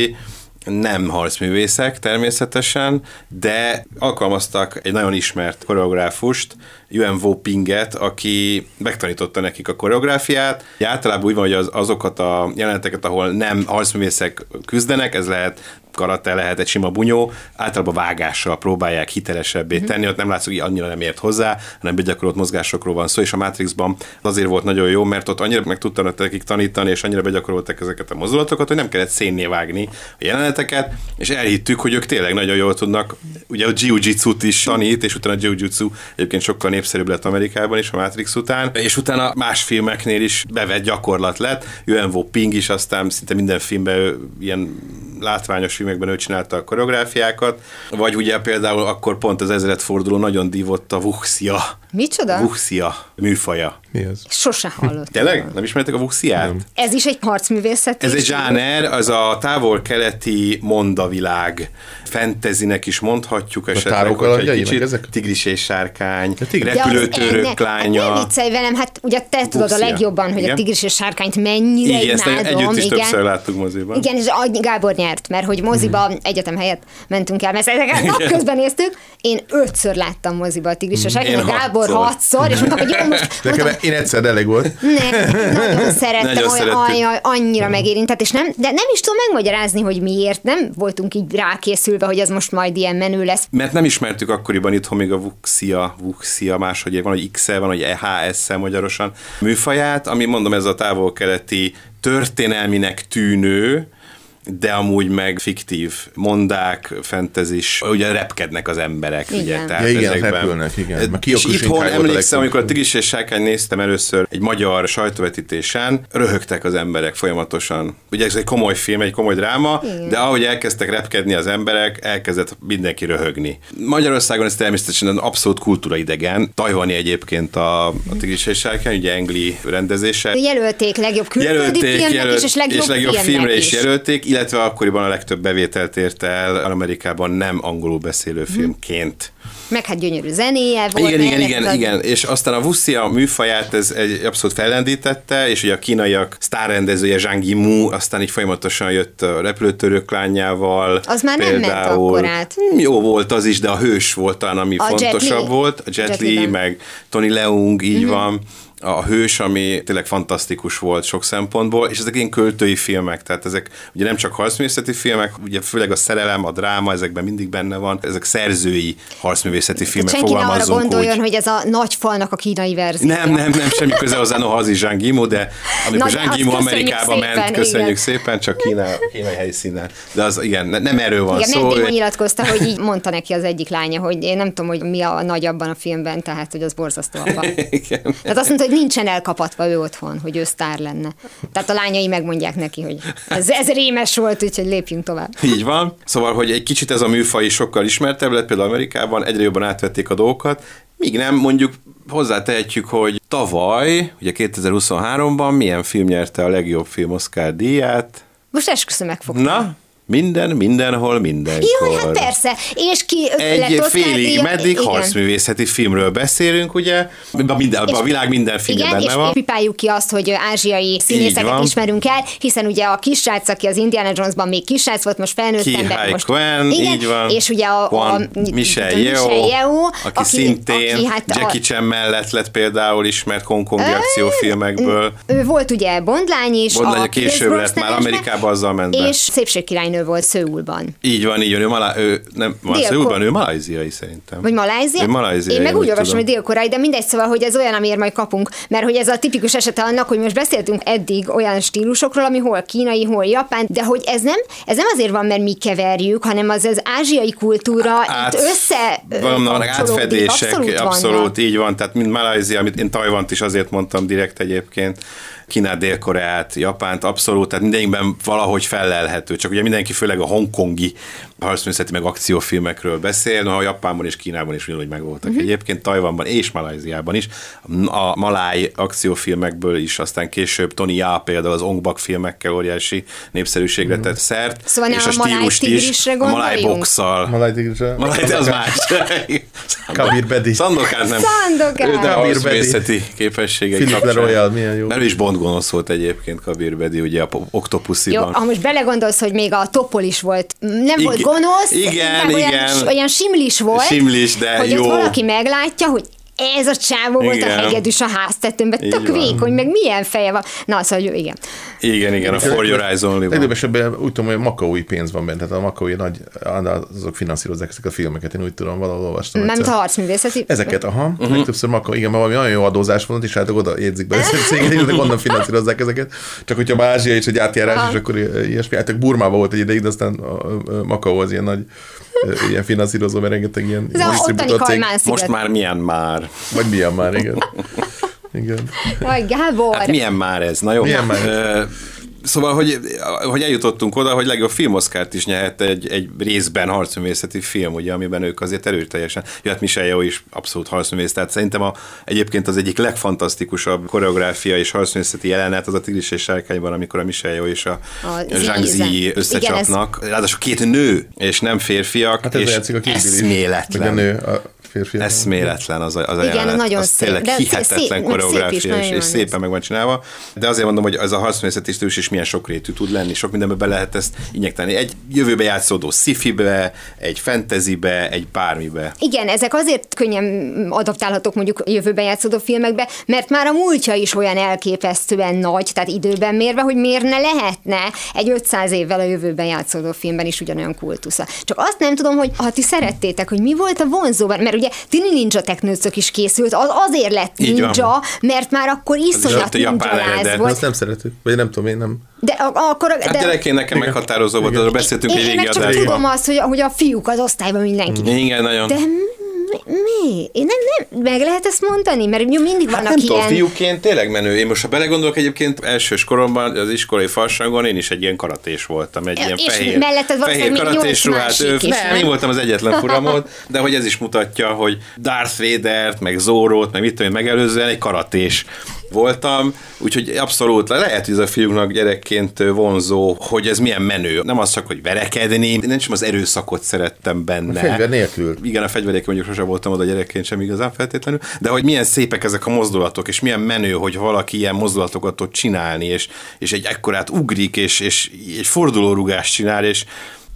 nem harcművészek természetesen, de alkalmaztak egy nagyon ismert koreográfust, Yuen Wo Pinget, aki megtanította nekik a koreográfiát. Általában úgy van, hogy az, azokat a jeleneteket, ahol nem harcművészek küzdenek, ez lehet karate, lehet egy sima bunyó, általában vágással próbálják hitelesebbé mhm. tenni, ott nem látszik, hogy annyira nem ért hozzá, hanem begyakorolt mozgásokról van szó, és a Matrixban azért volt nagyon jó, mert ott annyira meg tudtak nekik tanítani, és annyira begyakoroltak ezeket a mozdulatokat, hogy nem kellett szénné vágni a jeleneteket, és elhittük, hogy ők tényleg nagyon jól tudnak. Ugye a jiu-jitsu is tanít, és utána a jiu-jitsu egyébként sokkal népszerűbb lett Amerikában is a Matrix után, és utána más filmeknél is bevett gyakorlat lett. Yuan Ping is aztán szinte minden filmben ő, ilyen látványos filmekben ő csinálta a koreográfiákat, vagy ugye például akkor pont az ezredforduló nagyon dívott a Wuxia. Micsoda? Wuxia műfaja. Mi az? Sose hallottam. Tényleg? Nem ismertek a Wuxiát? Ez is egy harcművészet. Ez egy zsáner, az a távol-keleti mondavilág. Fentezinek is mondhatjuk esetleg, távok hogyha alapjai, egy kicsit ezek? tigris és sárkány, repülőtörök Hát lánya. ne viccelj velem, hát ugye te tudod a legjobban, hogy Igen. a tigris és sárkányt mennyire Igen, ezt imádom. együtt is igen. többször láttuk moziban. Igen, és a- Gábor nyert, mert hogy moziba egyetem helyett mentünk el, mert ezeket napközben néztük. Én ötször láttam moziba a tigris és sárkányt, Gábor hatszor. és mondtam, hogy jó, most Nekem én egyszer elég volt. ne, nagyon szerettem, Nagyon olyan, olyan, annyira megérintett, és nem, de nem is tudom megmagyarázni, hogy miért nem voltunk így rákészülve, hogy ez most majd ilyen menő lesz. Mert nem ismertük akkoriban itthon még a Vuxia, Vuxia, máshogy van, hogy X-el, van, hogy EHS-szel magyarosan. Műfaját, ami mondom, ez a távol-keleti történelminek tűnő, de amúgy meg fiktív mondák, fentezis, ugye repkednek az emberek, Igen. ugye? Ja, igen, repülnek, igen. Meg és Kyokushinkai itthon emlékszem, amikor a Tigris és Sárkány néztem először egy magyar sajtóvetítésen, röhögtek az emberek folyamatosan. Ugye ez egy komoly film, egy komoly dráma, Igen. de ahogy elkezdtek repkedni az emberek, elkezdett mindenki röhögni. Magyarországon ez természetesen abszolút kultúraidegen. Tajvani egyébként a, a Tigris és Sárkány, ugye Engli rendezése. Jelölték legjobb külföldi filmnek is, és legjobb, és legjobb filmre is. is jelölték, illetve akkoriban a legtöbb bevételt érte el Amerikában nem angolul beszélő filmként. Meg hát gyönyörű zenéje volt. Igen, igen, igen, igen, és aztán a Wuxia műfaját ez egy abszolút fellendítette, és ugye a kínaiak sztárrendezője Zhang Yimou, aztán így folyamatosan jött a repülőtörők lányával. Az már nem ment akkor át. Hmm, Jó volt az is, de a hős volt talán, ami A Jet fontosabb Li. volt. A Jet Jet Li, meg Tony Leung, így Mhm. van a hős, ami tényleg fantasztikus volt sok szempontból, és ezek ilyen költői filmek, tehát ezek ugye nem csak harcművészeti filmek, ugye főleg a szerelem, a dráma, ezekben mindig benne van, ezek szerzői harcművészeti filmek, Senki ne arra gondoljon, úgy. hogy ez a nagy falnak a kínai verzió. Nem, nem, nem, semmi köze hozzá, noha az is Yimou, de amikor Yimou köszönjük Amerikába szépen, ment, köszönjük igen. szépen, csak Kína, kínai helyszínen. De az igen, ne- nem erről van Igen, szó. Mendy ő- nyilatkozta, hogy így mondta neki az egyik lánya, hogy én nem tudom, hogy mi a nagy abban a filmben, tehát hogy az borzasztó apa. Igen. Tehát azt mondta, hogy nincsen elkapatva ő otthon, hogy ő sztár lenne. Tehát a lányai megmondják neki, hogy ez, ez rémes volt, úgyhogy lépjünk tovább. Így van. Szóval, hogy egy kicsit ez a műfaj is sokkal ismertebb lett, például Amerikában egyre jobban átvették a dolgokat, míg nem mondjuk hozzátehetjük, hogy tavaly, ugye 2023-ban milyen film nyerte a legjobb film Oscar díját? Most esküszöm megfog. Na, minden, mindenhol, mindenkor. Jó, hát persze. És ki Egy félig meddig igen. harcművészeti filmről beszélünk, ugye? A, minden, a világ minden filmje Igen, benne és van. pipáljuk ki azt, hogy ázsiai színészeket ismerünk el, hiszen ugye a kisrác, aki az Indiana Jonesban még kisrác volt, most felnőtt Ki ember. Most, Kwan, igen, így van. És ugye a, a, Juan Michel Yeo, aki, szintén aki hát Jackie Chan mellett lett például ismert hongkongi akciófilmekből. Ő volt ugye Bondlány is. Bond lány Pierce később lett, már Amerikában azzal ment. És szépségkirálynő volt Szőulban. Így van, így van, ő, malá, ő nem, Dél- Szőulban, ő malajziai szerintem. Vagy Malázia? Ő malajziai, Én meg úgy úgy olvasom, hogy dél-koreai, de mindegy, szóval, hogy ez olyan, amiért majd kapunk. Mert hogy ez a tipikus esete annak, hogy most beszéltünk eddig olyan stílusokról, ami hol kínai, hol japán, de hogy ez nem, ez nem azért van, mert mi keverjük, hanem az az ázsiai kultúra Át- itt össze vannak kapcsolódik. átfedések, abszolút, abszolút vannak. így van, tehát mint Malajzia, amit én Tajvant is azért mondtam direkt egyébként, Kínát, Dél-Koreát, Japánt, abszolút, tehát mindenkiben valahogy felelhető, csak ugye mindenki főleg a hongkongi harcművészeti meg akciófilmekről beszél, noha Japánban és Kínában is ugyanúgy megvoltak uh-huh. egyébként, Tajvanban és Malajziában is, a maláj akciófilmekből is, aztán később Tony Jaa például az Ong Bak filmekkel óriási népszerűségre tett szert, Szóval és a a maláj stílust is, a maláj boxszal, Malaj tigrisre. Malaj, de az más. Kabir Bedi. Szandokán nem. Szandokán. De a Kabir Bedi. harcművészeti képességei Philip. Leroyal, milyen jó. Mert is Bond gonosz volt egyébként Kabir Bedi, ugye a Jó, Octopussziban. ha most belegondolsz, hogy még a Topol is volt, nem volt gonosz, igen, inkább olyan, igen. olyan simlis volt, Simlis, de hogy jó. ott valaki meglátja, hogy ez a csávó volt a hegedűs a háztetőmben, Így tök van. vékony, meg milyen feje van. Na, szóval jó, igen. Igen, igen, a For Your Eyes Only esetben úgy tudom, hogy a makaói pénz van benne, tehát a makaói nagy, azok finanszírozzák ezeket a filmeket, én úgy tudom, valahol olvastam. Nem a harcművészeti. Ezeket, aha, uh-huh. legtöbbször Makó, igen, mert valami nagyon jó adózás van, és hát oda jegyzik be ezt a céget, és onnan finanszírozzák ezeket. Csak hogyha már Ázsia és egy átjárás, és akkor ilyesmi. Hát Burmában volt egy ideig, de aztán Makó az ilyen nagy ilyen finanszírozó, mert rengeteg ilyen Ez a ottani sziget. Most már milyen már? Vagy milyen már, igen. Igen. Jaj, Gábor. Hát milyen már ez? Na jó. Milyen már Szóval, hogy, hogy eljutottunk oda, hogy legjobb filmoszkárt is nyert egy, egy részben harcművészeti film, ugye, amiben ők azért erőteljesen, jöhet Michelle Yeoh is abszolút harcművész, tehát szerintem a, egyébként az egyik legfantasztikusabb koreográfia és harcművészeti jelenet az a Tigris és Sárkányban, amikor a Michelle Yeoh és a, A Zi- Zhang Zi- összecsapnak. Ráadásul két nő, és nem férfiak, Hát ez és a eszméletlen. Meg a nő, a férfi. Eszméletlen az a, az a Igen, jelenet. nagyon az szép, tényleg de hihetetlen szép- meg szép is, koreográfia, és, szépen meg van csinálva. De azért mondom, hogy az a harcművészetistő is milyen sokrétű tud lenni, sok mindenbe be lehet ezt injektálni. Egy jövőbe játszódó sci-fibe, egy fantasybe, egy bármibe. Igen, ezek azért könnyen adaptálhatók mondjuk jövőben játszódó filmekbe, mert már a múltja is olyan elképesztően nagy, tehát időben mérve, hogy miért ne lehetne egy 500 évvel a jövőben játszódó filmben is ugyanolyan kultusza. Csak azt nem tudom, hogy ha ti szerettétek, hogy mi volt a vonzóban, mert ugye Tini Ninja Technőcök is készült, az azért lett Így van. ninja, mert már akkor iszonyat ninja láz volt. Azt nem szeretük, vagy nem tudom, én nem. De akkor... Hát de, gyerekén nekem meghatározó volt, arról beszéltünk én, egy én régi meg csak tudom azt, hogy, hogy a fiúk az osztályban mindenki. Igen, nagyon. De mi? mi? Én nem, nem, meg lehet ezt mondani? Mert mindig vannak Hát nem tudom, ilyen... fiúként tényleg menő. Én most, ha belegondolok egyébként, elsős koromban az iskolai farsangon én is egy ilyen karatés voltam. Egy ilyen És fehér, melletted fehér karatés ruhát. másik is, nem, én voltam az egyetlen furamod, de hogy ez is mutatja, hogy Darth Vader-t, meg Zoro-t, meg mit tudom én, megelőzően egy karatés voltam, úgyhogy abszolút lehet, hogy ez a fiúknak gyerekként vonzó, hogy ez milyen menő. Nem az csak, hogy verekedni, én nem csak az erőszakot szerettem benne. A fegyver nélkül. Igen, a fegyveréken mondjuk sose voltam oda gyerekként sem igazán feltétlenül, de hogy milyen szépek ezek a mozdulatok, és milyen menő, hogy valaki ilyen mozdulatokat tud csinálni, és, és egy ekkorát ugrik, és, és egy fordulórugást csinál, és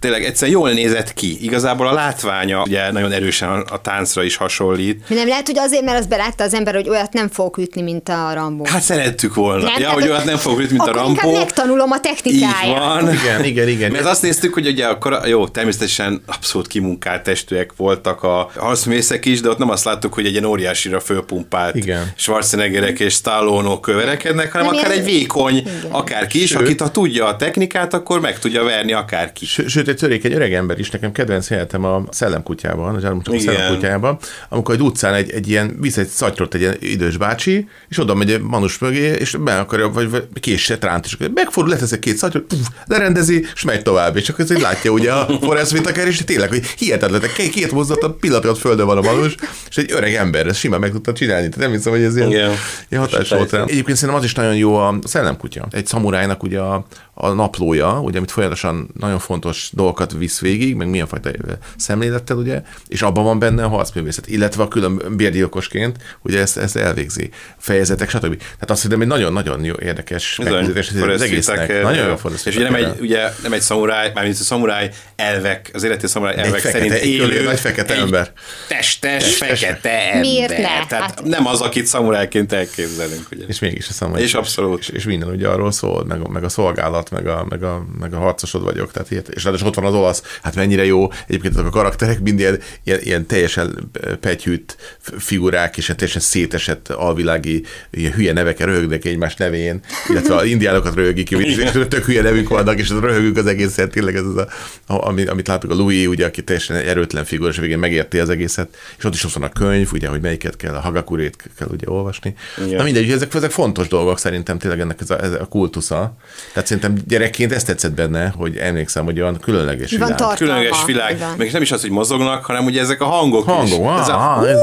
tényleg egyszerűen jól nézett ki. Igazából a látványa ugye nagyon erősen a, a táncra is hasonlít. Nem lehet, hogy azért, mert azt belátta az ember, hogy olyat nem fogok ütni, mint a Rambó. Hát szerettük volna. Nem, ja, hogy olyat nem fog ütni, mint a akkor inkább megtanulom a Így technikáját. van. Igen, igen, igen. Mert azt néztük, hogy ugye a kora, jó, természetesen abszolút kimunkált testűek voltak a harcművészek is, de ott nem azt láttuk, hogy egy ilyen óriásira fölpumpált Igen. Schwarzeneggerek és Stallone-ok verekednek, hanem Nem, akár ilyen- egy vékony, akárki is, akit ha tudja a technikát, akkor meg tudja verni akárki. Ső- Sőt, egy törékeny öreg ember is, nekem kedvenc helyettem a szellemkutyában, az elmúlt a szellemkutyában, amikor egy utcán egy, egy ilyen, visz egy szatyrot egy ilyen idős bácsi, és oda megy egy manus mögé, és be akarja, vagy, vagy késet ránt, és megfordul, letesz egy két szatyrot, puf, lerendezi, és megy tovább, és akkor ez így látja ugye a Forrest Whitaker, és tényleg, hogy hihetetlen, két, két mozdulat, a pillanat földön van a manus, és egy öreg ember, ezt simán meg tudta csinálni, tehát nem hiszem, hogy ez ilyen, Igen. ilyen hatás volt rá. Egyébként szerintem az is nagyon jó a szellemkutya. Egy szamurájnak ugye a, a naplója, ugye, amit folyamatosan nagyon fontos dolgokat visz végig, meg milyen fajta szemlélettel, ugye, és abban van benne a harcművészet, illetve a külön bérgyilkosként, ugye ezt, ezt elvégzi, fejezetek, stb. Tehát azt hiszem, hogy nagyon-nagyon jó, érdekes megközelítés az egésznek. Whitaker, Nagyon jó És ugye nem egy, ugye nem egy szamuráj, mármint a szamuráj elvek, az életi szamuráj egy elvek fekete, szerint egy élő, körül nagy fekete egy ember. Testes, fekete ember. Miért ne? Tehát Hát- nem az, akit szamurájként elképzelünk. Ugye. És mégis a szamuráj. És abszolút. És, és, minden ugye arról szól, meg, a- meg a szolgálat, meg a, meg, a, meg a harcosod vagyok. Tehát ilyet, és ráadásul ott van az olasz, hát mennyire jó. Egyébként azok a karakterek mind ilyen, ilyen, ilyen teljesen pegyhűt figurák, és ilyen teljesen szétesett alvilági ilyen hülye nevekkel röhögnek egymás nevén, illetve az indiánokat röhögik és tök hülye nevük vannak, és röhögünk az egészet, tényleg ez az a, a, ami, amit látunk a Louis, ugye, aki teljesen erőtlen figura, és végén megérti az egészet, és ott is ott van a könyv, ugye, hogy melyiket kell, a Hagakurét kell ugye olvasni. Igen. Na mindegy, ezek, ezek fontos dolgok szerintem tényleg ennek ez a, ez a kultusza. Tehát szerintem gyerekként ezt tetszett benne, hogy emlékszem, hogy olyan különleges Van világ. tartalma. Különleges világ. Igen. Még nem is az, hogy mozognak, hanem ugye ezek a hangok Hangok, is. Ez a, ah, ah, ez,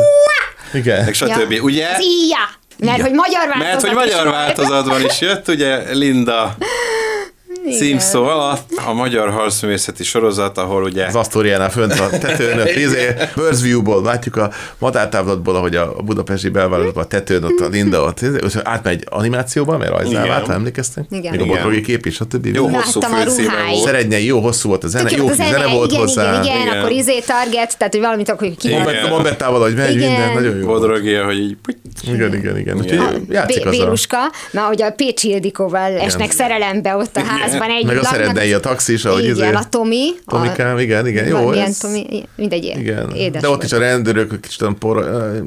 igen. meg stb. Ja. Ugye? Íja. Mert hogy magyar változat Mert hogy is magyar változatban is jött, ugye Linda címszó alatt a magyar harcművészeti sorozat, ahol ugye Az Asztóriánál fönt a tetőn, izé, Birds View-ból látjuk a madártávlatból, ahogy a budapesti belvárosban a tetőn, ott a Linda, ott izé, és átmegy animációba, mert vált, ha emlékeztek? Igen. Még a Igen. botrogi kép is, stb. jó hosszú a főcíme volt. Szerednyei, jó hosszú volt a zene, jó a zene volt igen, hozzá. Igen, igen, Igen. akkor izé target, tehát hogy valamit akkor ki bombettával, hogy megy, Igen. minden, nagyon jó. Bodrogia, hogy így Igen, igen, igen. Béluska, mert hogy a Pécsi Ildikóval esnek szerelembe ott a Igen. Házba, van egy Meg a szeretnei a taxis, ahogy Igen, izé- a Tomi. Tomikám, igen, igen, jó, Valamilyen ez- Tomi, mindegy, Igen, édes de ott volt. is a rendőrök kicsit olyan por,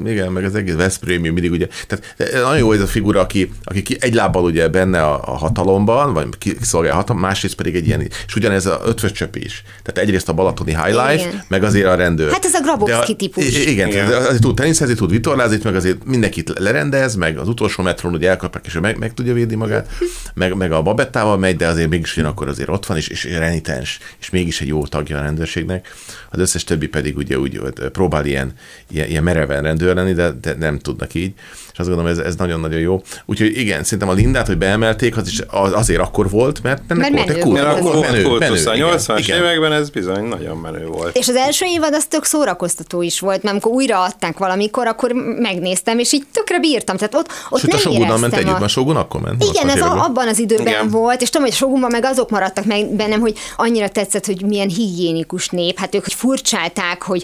igen, meg az egész Veszprémi mindig ugye, tehát eh, nagyon jó ez a figura, aki, aki ki- egy lábbal ugye benne a, a hatalomban, vagy ki- kiszolgálja a hatalom, másrészt pedig egy ilyen, és ugyanez a ötvös csöp is. Tehát egyrészt a balatoni high life, Igen. meg azért a rendőr. Hát ez a Grabowski a- típus. Igen, Igen. azért tud teniszezni, tud vitorlázni, meg azért mindenkit lerendez, meg az utolsó metrón ugye elkapják, és meg, meg tudja védni magát, meg, meg a babettával megy, de azért mégis ugyanakkor azért ott van, és, és renitens, és mégis egy jó tagja a rendőrségnek. Az összes többi pedig ugye úgy próbál ilyen, ilyen, ilyen mereven rendőr lenni, de, de nem tudnak így. És azt gondolom, ez, ez nagyon-nagyon jó. Úgyhogy igen, szerintem a Lindát, hogy beemelték, az is az, azért akkor volt, mert ennek Mert volt egy menő kult- volt. Mert akkor volt menő, a menő, igen, 80-as igen. években ez bizony nagyon menő volt. És az első évad az tök szórakoztató is volt, mert amikor újra adták valamikor, akkor megnéztem, és így tökre bírtam. Tehát ott, ott Sőt, a nem Shogunnal ment éreztem együtt, a... mert a Shogun akkor ment. Igen, 80-as ez a, abban az időben Igen. volt, és tudom, hogy Shogunban meg azok maradtak meg bennem, hogy annyira tetszett, hogy milyen higiénikus nép. Hát ők hogy furcsálták, hogy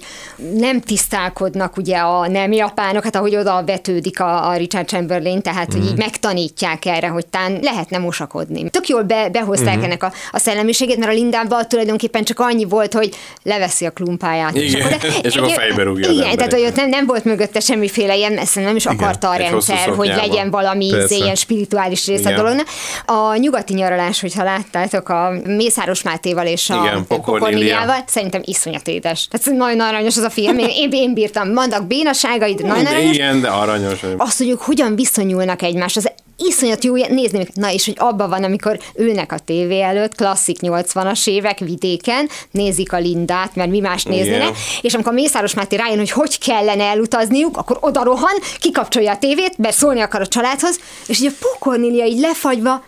nem tisztálkodnak ugye a nem japánok, hát ahogy oda vetődik a, a Richard Chamberlain, tehát Mhm. hogy így megtanítják erre, hogy tán lehetne mosakodni. Tök jól be, behozták Mhm. ennek a, a szellemiségét, mert a Lindában tulajdonképpen csak annyi volt, hogy leveszi a klumpáját. Igen, és akkor fejbe rúgja Igen, tehát hogy ott nem, nem volt mögötte semmiféle ilyen, ezt nem is akarta a egy hosszú rendszer, hogy legyen valami Persze. ilyen spirituális része a Igen. dolognak. A nyugati nyaralás, hogyha láttátok a Mészáros Mátéval és a Igen, Pokor Pokornéliával, szerintem iszonyat édes. Tehát nagyon aranyos az a film, én, én, én bírtam. Vannak bénaságaid, nagyon aranyos. Igen, de aranyos. Azt, hogy ők hogyan viszonyulnak egymáshoz, iszonyat jó nézni. Na és hogy abban van, amikor ülnek a tévé előtt, klasszik 80-as évek vidéken, nézik a Lindát, mert mi más néznének, Igen. és amikor Mészáros Máté rájön, hogy hogy kellene elutazniuk, akkor oda rohan, kikapcsolja a tévét, mert szólni akar a családhoz, és így a pokornélia így lefagyva,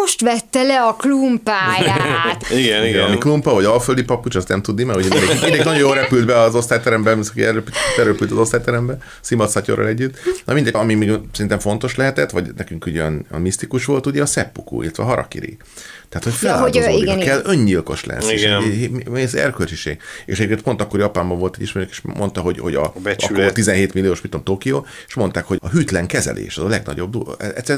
most vette le a klumpáját. Igen, Igen, ami klumpa, vagy alföldi papucs, azt nem tudni, mert ugye mindenki nagyon jól repült be az osztályterembe, aki elrepült az osztályterembe, Szimat Szatyorral együtt. Na mindegy, ami még szerintem fontos lehetett, vagy nekünk ugye olyan, olyan misztikus volt, ugye a seppuku, illetve a harakiri. Tehát, hogy Ja, hogy, feláldozódik, igen, kell öngyilkos lesz. Igen. És mi- ez erkölcsiség. És egyébként pont akkor Japánban volt egy ismerős, és mondta, hogy, hogy a, becsület. akkor 17 milliós, mit tudom, Tokió, és mondták, hogy a hűtlen kezelés az a legnagyobb,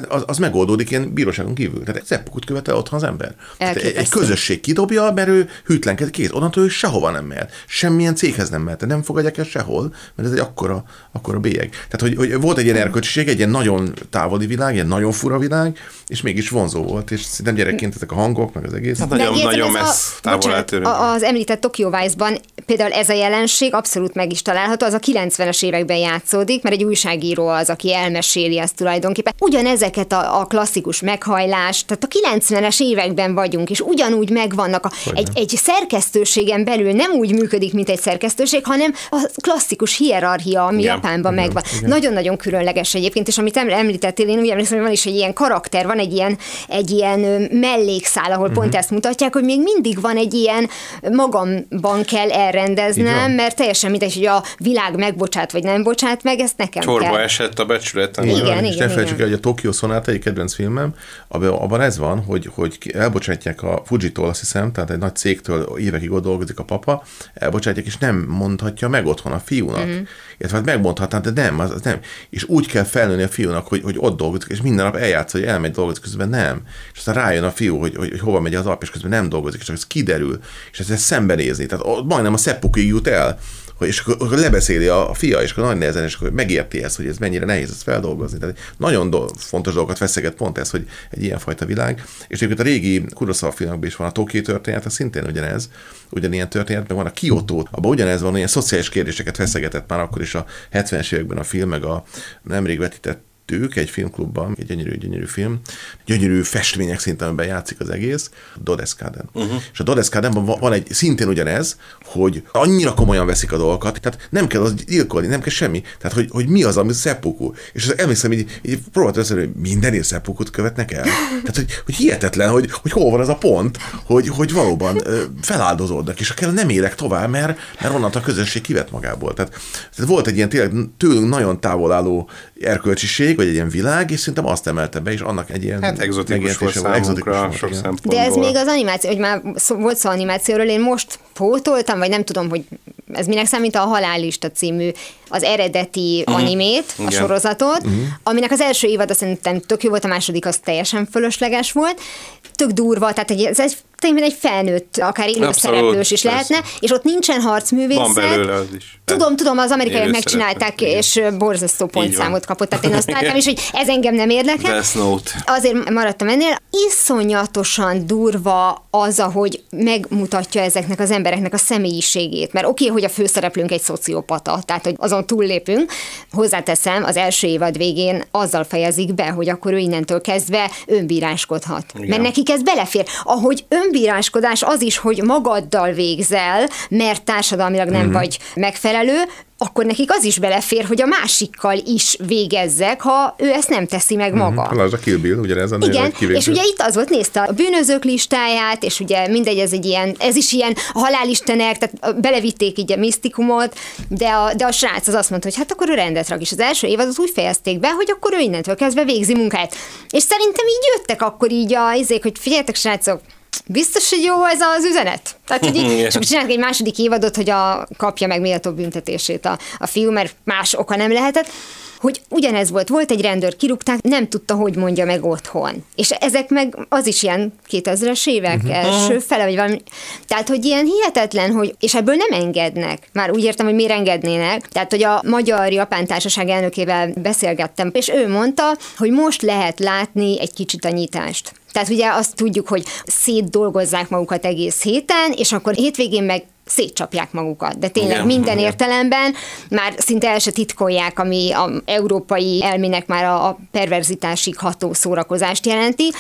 az, az megoldódik ilyen bíróságon kívül. Tehát egy seppukut követel otthon az ember. Egy, egy közösség kidobja, mert ő hűtlen kez- kész. Onnantól ő sehova nem mehet. Semmilyen céghez nem mehet. Nem fogadják el sehol, mert ez egy akkora, akkora bélyeg. Tehát, hogy, hogy volt egy ilyen erkölcsiség, egy ilyen nagyon távoli világ, ilyen nagyon fura világ, és mégis vonzó volt, és szerintem gyerekként ezek a hangok, meg az egész. Hát nagyon, nagyon messz, a, távol bocsánat, az említett Tokyo Vice-ban például ez a jelenség abszolút meg is található, az a 90-es években játszódik, mert egy újságíró az, aki elmeséli ezt tulajdonképpen. Ugyanezeket a, a klasszikus meghajlás, tehát a 90-es években vagyunk, és ugyanúgy megvannak. A, egy, egy szerkesztőségen belül nem úgy működik, mint egy szerkesztőség, hanem a klasszikus hierarchia, ami Igen. Japánban megvan. Nagyon-nagyon különleges egyébként, és amit em- említettél, én úgy emlékszem, hogy van is egy ilyen karakter, van egy ilyen, egy ilyen ö, mellékszál, ahol pont ezt mutatják, hogy még mindig van egy ilyen magamban kell elrendeznem, mert teljesen mindegy, hogy a világ megbocsát vagy nem bocsát meg, ezt nekem Csorba kell. esett a becsületen. Igen, van, és igen, ne felejtsük igen. el, hogy a Tokyo Sonata egy kedvenc filmem, abban, ez van, hogy, hogy elbocsátják a Fujitól, azt hiszem, tehát egy nagy cégtől évekig ott dolgozik a papa, elbocsátják, és nem mondhatja meg otthon a fiúnak. Mm. Illetve hát megmondhatná, de nem, az, az nem. És úgy kell felnőni a fiúnak, hogy, hogy ott dolgozik, és minden nap eljátsz, hogy elmegy dolgozik, közben nem. És aztán rájön a fiú, hogy, hogy, hogy hova megy az ap, és közben nem dolgozik, és csak ez kiderül, és ezt szembenézni. Tehát ott majdnem a szeppukig jut el, és akkor, akkor lebeszéli a, fia, és akkor nagy nehezen, és akkor megérti ezt, hogy ez mennyire nehéz ezt feldolgozni. Tehát nagyon do- fontos dolgokat feszeget pont ez, hogy egy ilyenfajta világ. És egyébként a régi Kurosawa filmekben is van a Tokió történet, az szintén ugyanez, ugyanilyen történet, meg van a Kyoto, abban ugyanez van, ilyen szociális kérdéseket feszegetett már akkor is a 70-es években a film, meg a nemrég vetített ők egy filmklubban, egy gyönyörű, gyönyörű film, gyönyörű festmények szinten, játszik az egész, Dodescaden. Uh-huh. És a Dodescadenben van, van egy szintén ugyanez, hogy annyira komolyan veszik a dolgokat, tehát nem kell az gyilkolni, nem kell semmi. Tehát, hogy, hogy mi az, ami seppuku. És az emlékszem, így, így próbáltam össze, hogy mindenért seppukut követnek el. Tehát, hogy, hogy hihetetlen, hogy, hogy hol van az a pont, hogy, hogy valóban feláldozódnak, és akár nem élek tovább, mert, mert onnantól a közösség kivett magából. Tehát, tehát volt egy ilyen tényleg tőlünk nagyon távol álló erkölcsiség, vagy egy ilyen világ, és szerintem azt emelte be, és annak egy ilyen Hát egzotikus megértése volt számunkra volt, sok igen. szempontból. De ez még az animáció, hogy már szó, volt szó animációról, én most pótoltam, vagy nem tudom, hogy ez minek számít a Halállista című az eredeti uh-huh. animét, a Igen. sorozatot, uh-huh. aminek az első évad azt szerintem tök jó volt, a második az teljesen fölösleges volt, tök durva, tehát egy, ez egy, egy felnőtt, akár élő szereplős is persze. lehetne, és ott nincsen harcművészet. Van belőle az is. Tudom, tudom, az amerikaiak megcsinálták, szereplő, és borzasztó pontszámot kapott, tehát én azt láttam is, hogy ez engem nem érdekel. Azért maradtam ennél. Iszonyatosan durva az, ahogy megmutatja ezeknek az embereknek a személyiségét. Mert oké, hogy a főszereplőnk egy szociopata, tehát hogy azon túllépünk. Hozzáteszem, az első évad végén azzal fejezik be, hogy akkor ő innentől kezdve önbíráskodhat. Igen. Mert nekik ez belefér. Ahogy önbíráskodás az is, hogy magaddal végzel, mert társadalmilag nem vagy megfelelő, akkor nekik az is belefér, hogy a másikkal is végezzek, ha ő ezt nem teszi meg maga. Hát az a Kill Bill, ugye ez a Igen, és ugye itt az volt, nézte a bűnözők listáját, és ugye mindegy, ez egy ilyen, ez is ilyen halálistenek, tehát belevitték így a misztikumot, de a, de a srác az azt mondta, hogy hát akkor ő rendet rak, és az első évadot úgy fejezték be, hogy akkor ő innentől kezdve végzi munkáját. És szerintem így jöttek akkor így a izék, hogy figyeljetek, srácok, Biztos, hogy jó ez az üzenet? Tehát, hogy így, akkor csinálják egy második évadot, hogy a, kapja meg méltó büntetését a, a fiú, mert más oka nem lehetett hogy ugyanez volt, volt egy rendőr, kirúgták, nem tudta, hogy mondja meg otthon. És ezek meg az is ilyen 2000-es évek uh-huh. első fele, vagy valami. Tehát, hogy ilyen hihetetlen, hogy, és ebből nem engednek. Már úgy értem, hogy miért engednének. Tehát, hogy a Magyar-Japán Társaság elnökével beszélgettem, és ő mondta, hogy most lehet látni egy kicsit a nyitást. Tehát ugye azt tudjuk, hogy szétdolgozzák magukat egész héten, és akkor hétvégén meg szétcsapják magukat. De tényleg Igen, minden igen. értelemben már szinte el se titkolják, ami a európai elmének már a, a perverzitásig ható szórakozást jelenti.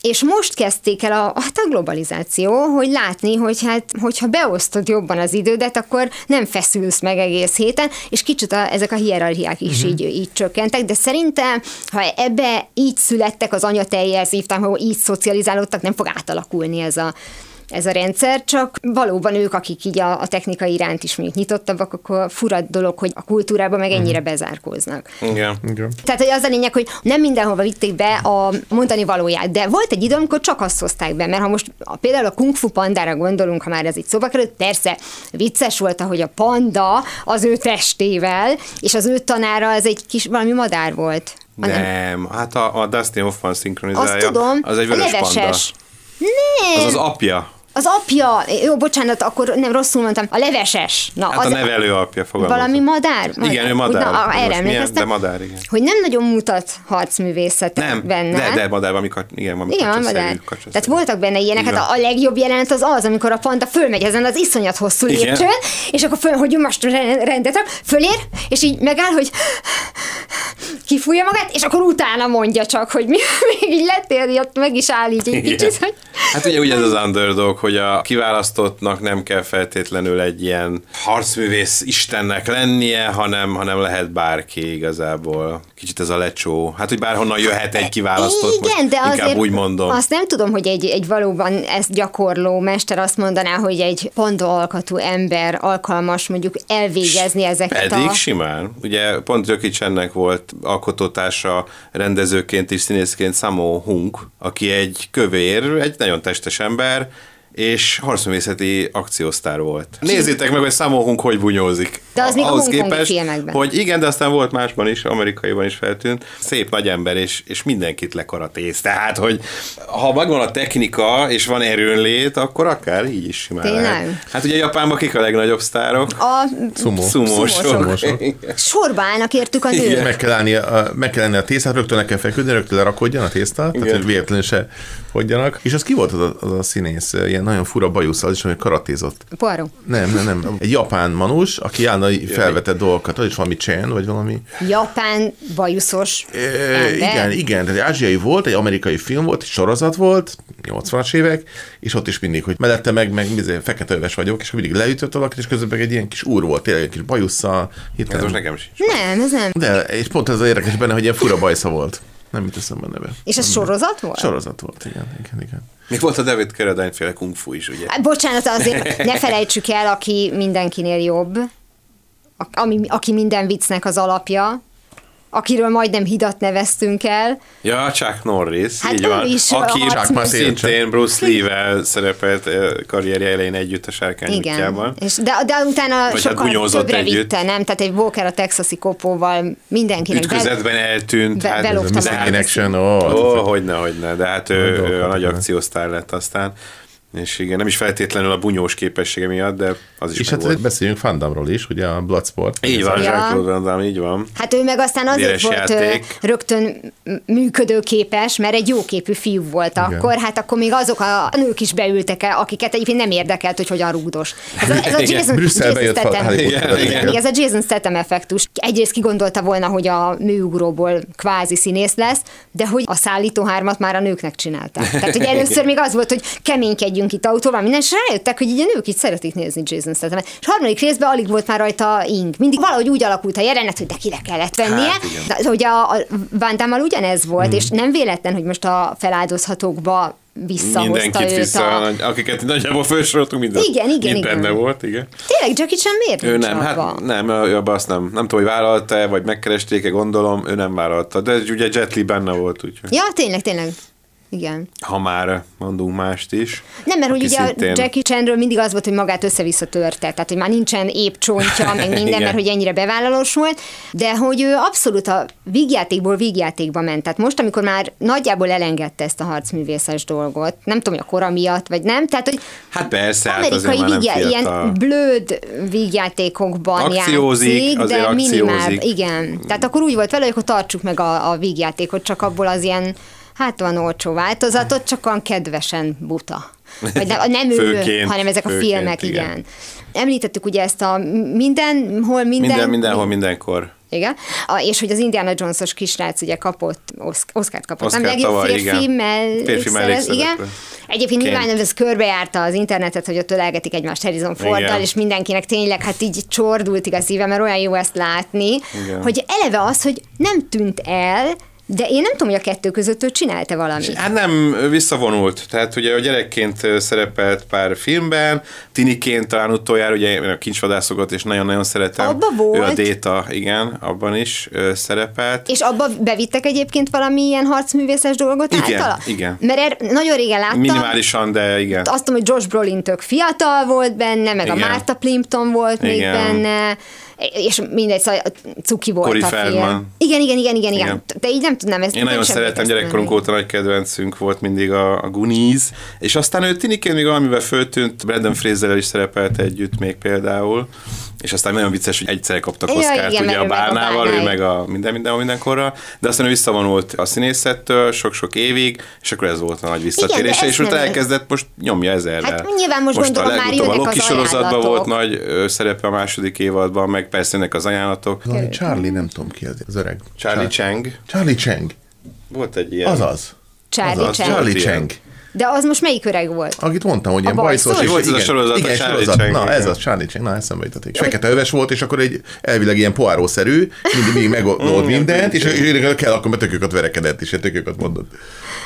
És most kezdték el a, hát a globalizáció, hogy látni, hogy hát, hogyha beosztod jobban az idődet, akkor nem feszülsz meg egész héten, és kicsit a, ezek a hierarchiák is uh-huh. így, így csökkentek, de szerintem, ha ebbe így születtek az anyatejjel szívtam, ha így szocializálódtak, nem fog átalakulni ez a, ez a rendszer, csak valóban ők, akik így a, a technika iránt is mondjuk nyitottabbak, akkor fura dolog, hogy a kultúrában meg ennyire bezárkóznak. Igen. Igen. Tehát, hogy az a lényeg, hogy nem mindenhova vitték be a mondani valóját, de volt egy idő, amikor csak azt hozták be, mert ha most a, például a Kung Fu pandára gondolunk, ha már ez itt szóba került, persze vicces volt, hogy a panda az ő testével, és az ő tanára az egy kis valami madár volt. Ha Nem, hát a, a Dustin Hoffman szinkronizálja. Azt tudom, Az egy a vörös panda. leveses. Az Nem, az apja. Az apja, jó, bocsánat, akkor nem rosszul mondtam, a leveses. Na, Hát az, a nevelő apja fogalmazom. valami madár? Igen, ő madár. Na, a- erre milyen, de madár, igen. Hogy nem nagyon mutat harcművészetet Nem, benne. de, de madár, kat- igen, valami Igen, van kacsaszerű, madár. kacsaszerű. Tehát voltak benne ilyenek, hát van. a, a legjobb jelenet az az, amikor a panda fölmegy ezen az iszonyat hosszú lépcsőn, és akkor föl, hogy most re- rendet fölér, és így megáll, hogy kifújja magát, és akkor utána mondja csak, hogy mi, még így letérj, ott meg is áll így egy kicsit, hogy Hát ugye ugye ez az underdog, hogy a kiválasztottnak nem kell feltétlenül egy ilyen harcművész istennek lennie, hanem, hanem lehet bárki igazából. Kicsit ez a lecsó. Hát, hogy bárhonnan jöhet egy kiválasztott, Igen, de inkább azért úgy mondom. azt nem tudom, hogy egy, egy valóban ezt gyakorló mester azt mondaná, hogy egy alkatú ember alkalmas mondjuk elvégezni ezeket Pedig a... simán. Ugye pont Jökic ennek volt alkotótársa rendezőként és színészként Samo Hunk, aki egy kövér, egy nagyon testes ember, és harcművészeti akciósztár volt. Nézzétek meg, hogy Samo Hunk hogy bunyózik. De az még Ahhoz képest, filmekben. Hogy igen, de aztán volt másban is, amerikaiban is feltűnt. Szép nagy ember, és, és mindenkit lekaratéz. Tehát, hogy ha megvan a technika, és van erőnlét, akkor akár így is simán Tényleg? lehet. Hát ugye Japánban kik a legnagyobb sztárok? A Szumó. Szumósok. Szumósok. sorba állnak értük a nők. Meg kell állni a, meg kell lenni a tésztát, rögtön le kell feküdni, rögtön lerakodjon a tészta, tehát hogy véletlenül se fogjanak. És az ki volt az a, az a színész, ilyen nagyon fura bajusz, az is, hogy karatézott. Poirot. Nem, nem, nem. Egy japán manus, aki állna felvetett dolgokat, az is valami Chen, vagy valami. Japán bajuszos E, ember. igen, igen, tehát egy ázsiai volt, egy amerikai film volt, egy sorozat volt, 80-as évek, és ott is mindig, hogy mellette meg, meg fekete öves vagyok, és akkor mindig leütött valakit, és közben meg egy ilyen kis úr volt, tényleg egy kis bajusszal. Ez Hirtelen. most nekem sincs. Nem, ez nem. De, és pont ez az érdekes benne, hogy ilyen fura bajsza volt. Nem jut eszembe a neve. És ez sorozat volt? Sorozat volt, igen, igen, igen. Még volt a David Carradine féle kung fu is, ugye? Hát, bocsánat, azért ne felejtsük el, aki mindenkinél jobb, a- ami, aki minden viccnek az alapja, akiről majdnem hidat neveztünk el. Ja, Chuck Norris, Hát így van. is aki Chuck szintén Bruce Lee-vel szerepelt eh, karrierje elején együtt a sárkány Igen. útjában. És de, de utána hát sokkal többre együtt. vitte, nem? Tehát egy Walker a texasi kopóval mindenkinek. be- Ütközetben eltűnt. be- hát, belopta Ez magát. Missing in Action, ó. Ó, oh, hogyne, hogyne, de hát ő, ő a nagy akciósztár lett aztán. És igen, nem is feltétlenül a bunyós képessége miatt, de az is És hát volt. beszéljünk Fandamról is, ugye a Bloodsport. Így van, Ja. Jean-Claude Van Damme, így van. Hát ő meg aztán azért Véres volt játék. rögtön működőképes, mert egy jóképű fiú volt Igen. akkor, hát akkor még azok a nők is beültek el, akiket egyébként nem érdekelt, hogy hogyan rúgdos. Ez a, ez a Igen. Jason, Brüsszelbe Jason Statham- igen. igen, ez a Jason Statham effektus. Egyrészt kigondolta volna, hogy a műugróból kvázi színész lesz, de hogy a szállító hármat már a nőknek csinálták. Tehát, hogy először még az volt, hogy keménykedjünk itt autóval, minden, és rájöttek, hogy így a nők így szeretik nézni Jason Statham. És harmadik részben alig volt már rajta ing. Mindig valahogy úgy alakult a jelenet, hogy neki le kellett vennie. Hát, de ugye a, a Van Damme-mal ugyanez volt, és nem véletlen, hogy most a feláldozhatókba visszahozta Mindenkit vissza, a... akiket nagyjából felsoroltunk, minden. Igen, igen, mind igen. benne volt, igen. Tényleg Jackie Chan miért Ő nem, abba? hát nem, ő abban azt nem, nem tudom, hogy vállalta-e, vagy megkeresték-e, gondolom, ő nem vállalta, de ugye Jet Li benne volt, úgyhogy Ja, tényleg, tényleg. Igen. ha már mondunk mást is. Nem, mert hogy ugye szintén- a Jackie Chanről mindig az volt, hogy magát össze-vissza törte, tehát hogy már nincsen épp csontja, meg minden, mert hogy ennyire bevállalós volt, de hogy ő abszolút a vígjátékból vígjátékba ment. Tehát most, amikor már nagyjából elengedte ezt a harcművészes dolgot, nem tudom, hogy a kora miatt, vagy nem, tehát hogy Hát persze, hát amerikai nem vígjá, ilyen blöd vígjátékokban Akciózik, játszik, de minimál, akciózik. igen. Tehát akkor úgy volt vele, hogy akkor tartsuk meg a, a vígjátékot, csak abból az ilyen hát van olcsó változatot, csak olyan kedvesen buta. Vagy nem, nem ő, Főként, hanem ezek a főként, filmek, igen. igen. Említettük ugye ezt a mindenhol, minden... Minden, mindenhol, mindenkor. Igen. A, és hogy az Indiana Jones-os kisrác ugye kapott, Osz- Oscar-t kapott. Oscar nem legjobb tavaly, férfi, igen. mell- Férfi szerez-. Igen. Egyébként Ként. nyilván ez körbejárta az internetet, hogy ott ölelgetik egymást Harrison Forddal, és mindenkinek tényleg hát így csordult a szíve, mert olyan jó ezt látni, Igen. hogy eleve az, hogy nem tűnt el, de én nem tudom, hogy a kettő között ő csinálta valamit. Hát nem, ő visszavonult. Tehát ugye a gyerekként szerepelt pár filmben, tiniként talán utoljára, ugye én a kincsvadászokat és nagyon-nagyon szeretem. Abba Ő volt. a Déta, igen, abban is szerepelt. És abba bevittek egyébként valami ilyen harcművészes dolgot Igen, általa? igen. Mert er, nagyon régen láttam. Minimálisan, de igen. Azt tudom, hogy Josh Brolin tök fiatal volt benne, meg Igen. a Martha Plimpton volt még Igen. benne, és mindegy, szóval cuki volt Corey a. Feldman. Igen, igen, igen, igen, igen. De így nem tudnám ezt. Én nagyon emlékeztem gyerekkorunk óta nagy kedvencünk volt mindig a, a Goonies, és aztán ő tiniként még valamivel föltűnt, Brandon Fraserrel is szerepelt együtt még például, és aztán nagyon vicces, hogy egyszer kaptak Ja, Oszkárt, igen, ugye a a Bálnával, ő meg a minden, minden, mindenkorra, de aztán ő visszavonult a színészettől sok-sok évig, és akkor ez volt a nagy visszatérése, ezt és utána elkezdett most nyomja ezerrel. Hát nyilván most a gondolom már legutóbb a jönnek Loki sorozatban volt nagy szerepe a második évadban, meg persze jönnek az ajánlatok. Valami Charlie, nem tudom ki az, az öreg. Charlie Char- Chang, Charlie Chang. volt egy ilyen. Azaz. Charlie az Chan. Charlie. Chang. De az most melyik öreg volt? Akit mondtam, hogy ilyen bajszos? és Volt ez a igen, sorozat, a igen, Charlie sorozat. Na, ez igen. az Charlie Chang, na eszembe jutott. Fekete öves volt, és akkor egy elvileg ilyen poárószerű, mindig, mindig megold mindent, és és kell, akkor tököket verekedett, és tököket mondott.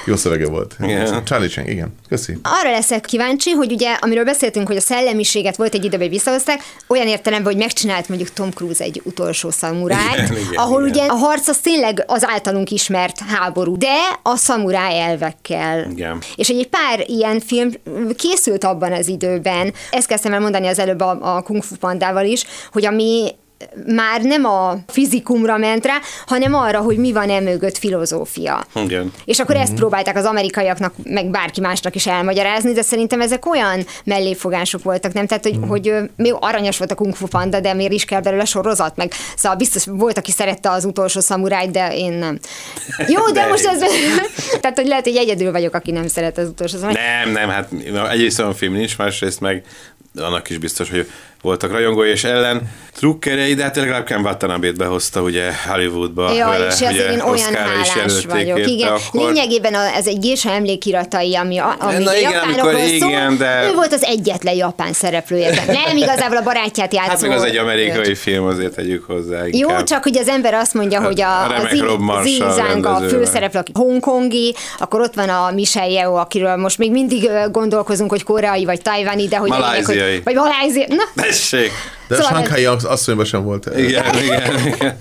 Jó szövege volt. Igen. Charlie Chang, igen. Köszi. Arra leszek kíváncsi, hogy ugye, amiről beszéltünk, hogy a szellemiséget volt egy időben, visszahozták, olyan értelemben, hogy megcsinált mondjuk Tom Cruise egy utolsó szamurájt, Igen, igen, ahol igen. ugye a harc az tényleg az általunk ismert háború, de a szamuráj elvekkel. Igen. És egy pár ilyen film készült abban az időben, ezt kezdtem el mondani az előbb a, a Kung Fu Pandával is, hogy ami már nem a fizikumra ment rá, hanem arra, hogy mi van e mögött filozófia. Igen. És akkor ezt próbálták az amerikaiaknak, meg bárki másnak is elmagyarázni, de szerintem ezek olyan melléfogások voltak, nem? Tehát, hogy, hogy ö, még aranyos volt a Kung Fu Panda, de miért is kell belőle sorozat, meg szóval biztos volt, aki szerette az utolsó szamurájt, de én nem. Jó, de, De most ez... Tehát, hogy lehet, hogy egyedül vagyok, aki nem szeret az utolsó szamurájt. Nem, nem, hát egyrészt olyan film nincs, másrészt meg annak is biztos, hogy voltak rajongói és ellen trukkerei, de hát legalább Ken Watanabe-t behozta ugye Hollywoodba. Ja, vele, és ugye én olyan hálás vagyok. Igen, akkor. lényegében ez egy gésa emlékiratai, ami, a- ami Na igen, japánokról amikor szól. igen, de- Ő volt az egyetlen japán szereplője. Nem igazából a barátját játszó. Hát meg az egy amerikai film, azért tegyük hozzá Jó, inkább. csak hogy az ember azt mondja, hogy a, a a remek Zi- Rob Marshall Zizang a főszereplő, aki hongkongi, akkor ott van a Michelle Yeoh, akiről most még mindig gondolkozunk, hogy koreai vagy tajvani, de hogy Malajziai. vagy malajzi. Na, Tessék! De Szóval a Shanghai asszonyban sem volt. Igen, igen, igen.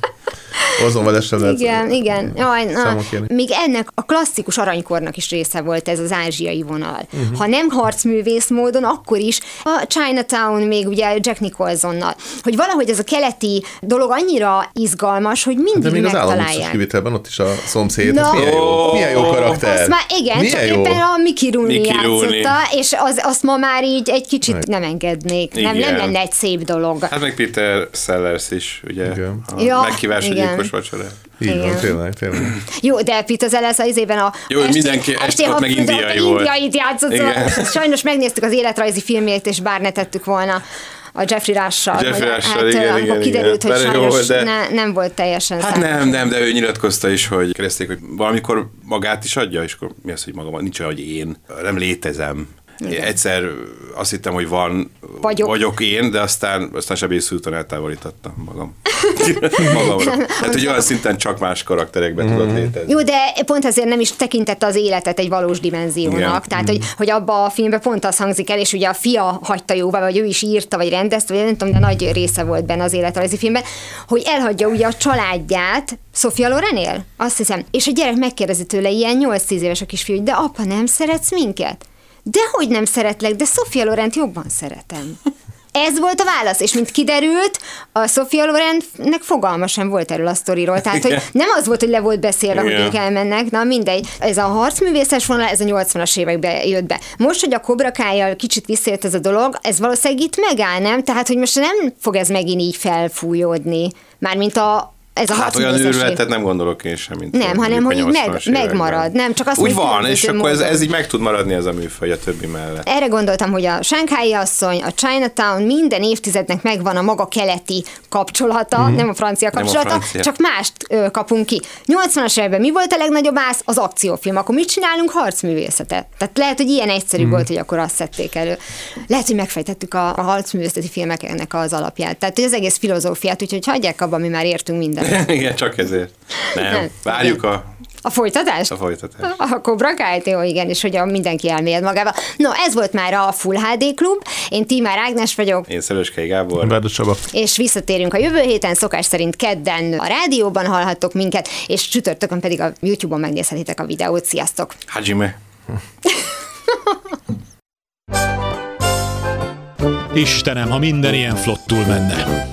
Azonban sem lehet Igen, igen. Jaj, na, még ennek a klasszikus aranykornak is része volt ez az ázsiai vonal. Uh-huh. Ha nem harcművész módon, akkor is a Chinatown még ugye Jack Nicholsonnal. Hogy valahogy ez a keleti dolog annyira izgalmas, hogy mindig De még az állambuszos megtalálják. kivitelben ott is a szomszéd, Na. ez milyen jó, milyen jó karakter. Azt már igen, milyen csak jó. éppen a Mickey Rooney Mickey Rooney. játszotta, és az, azt ma már így egy kicsit nem engednék. Nem, nem Igen. lenne egy szép dolog. Hát meg Peter Sellers is, ugye? Igen. A Ja, igen. Gyilkos vacsora. Így van, Igen. tényleg, tényleg. Jó, de Peter Sellers az izében a Jó, hogy mindenki- este ott meg indiai volt. indiait játszott, Igen. szóval sajnos megnéztük az életrajzi filmjét, és bár ne tettük volna a Jeffrey Rush-sal. Jeffrey hogy- Rush-sal, hát, igen, akkor igen, kiderült, igen. hogy Bár jó sajnos de- ne, nem volt teljesen Hát szándék. nem, nem, de ő nyilatkozta is, hogy kereszték, hogy valamikor magát is adja, és akkor mi az, hogy magam, nincs olyan, hogy én nem létezem. Én egyszer azt hittem, hogy van, Vagyok. vagyok én, de aztán, aztán sebészúton eltávolítottam magam. Magamra. Hát, hogy olyan szinten csak más karakterekben tudott létezni. Jó, de pont ezért nem is tekintette az életet egy valós dimenziónak. Igen. Tehát, hogy, hogy abba a filmben pont az hangzik el, és ugye a fia hagyta jóvá, vagy ő is írta, vagy rendezte, vagy nem tudom, de nagy része volt benne az életrajzi filmben, hogy elhagyja ugye a családját Sofia Lorenél, azt hiszem. És a gyerek megkérdezi tőle, ilyen 8-10 éves a kisfiú, hogy de apa, nem szeretsz minket? Dehogy nem szeretlek, de Sofia Lorent jobban szeretem. Ez volt a válasz, és mint kiderült, a Sofia Lorennek fogalma sem volt erről a sztoriról. Tehát, hogy nem az volt, hogy le volt beszélve, hogy Igen. ők elmennek, na mindegy. Ez a harcművészes vonal, ez a 80-as években jött be. Most, hogy a kobrakájjal kicsit visszajött ez a dolog, ez valószínűleg itt megáll, nem? Tehát, hogy most nem fog ez megint így felfújódni. Mármint a, ez a Hát olyan őrületet nem gondolok én sem, mint Nem, hanem, hogy így meg, 80-as években. megmarad. Nem, csak azt Úgy van, és akkor ez, ez így meg tud maradni ez a műfaj a többi mellett. Erre gondoltam, hogy a Shanghai asszony, a Chinatown minden évtizednek megvan a maga keleti kapcsolata, mm. nem a francia Nem a kapcsolata, francia. csak mást ö, kapunk ki. 80-as években mi volt a legnagyobb ász? Az akciófilm. Akkor mit csinálunk? Harcművészetet. Tehát lehet, hogy ilyen egyszerű mm. volt, hogy akkor azt szedték elő. Lehet, hogy megfejtettük a, a harcművészeti filmeknek az alapját. Tehát, hogy az egész filozófiát, úgyhogy hagyják abba, mi már értünk mindent. Igen, csak ezért. Nem, Nem. várjuk a, A folytatás? a folytatást. A Cobra Kai, jó, igen, és hogy a mindenki elmélyed magába. No, ez volt már a Full HD Klub. Én Tímár Ágnes vagyok, Én Szöröskei Gábor. Bárdos Csaba. és visszatérünk a jövő héten, szokás szerint kedden a rádióban hallhattok minket, és csütörtökön pedig a YouTube-on megnézhetitek a videót. Sziasztok! Hajime. Istenem, ha minden ilyen flottul menne.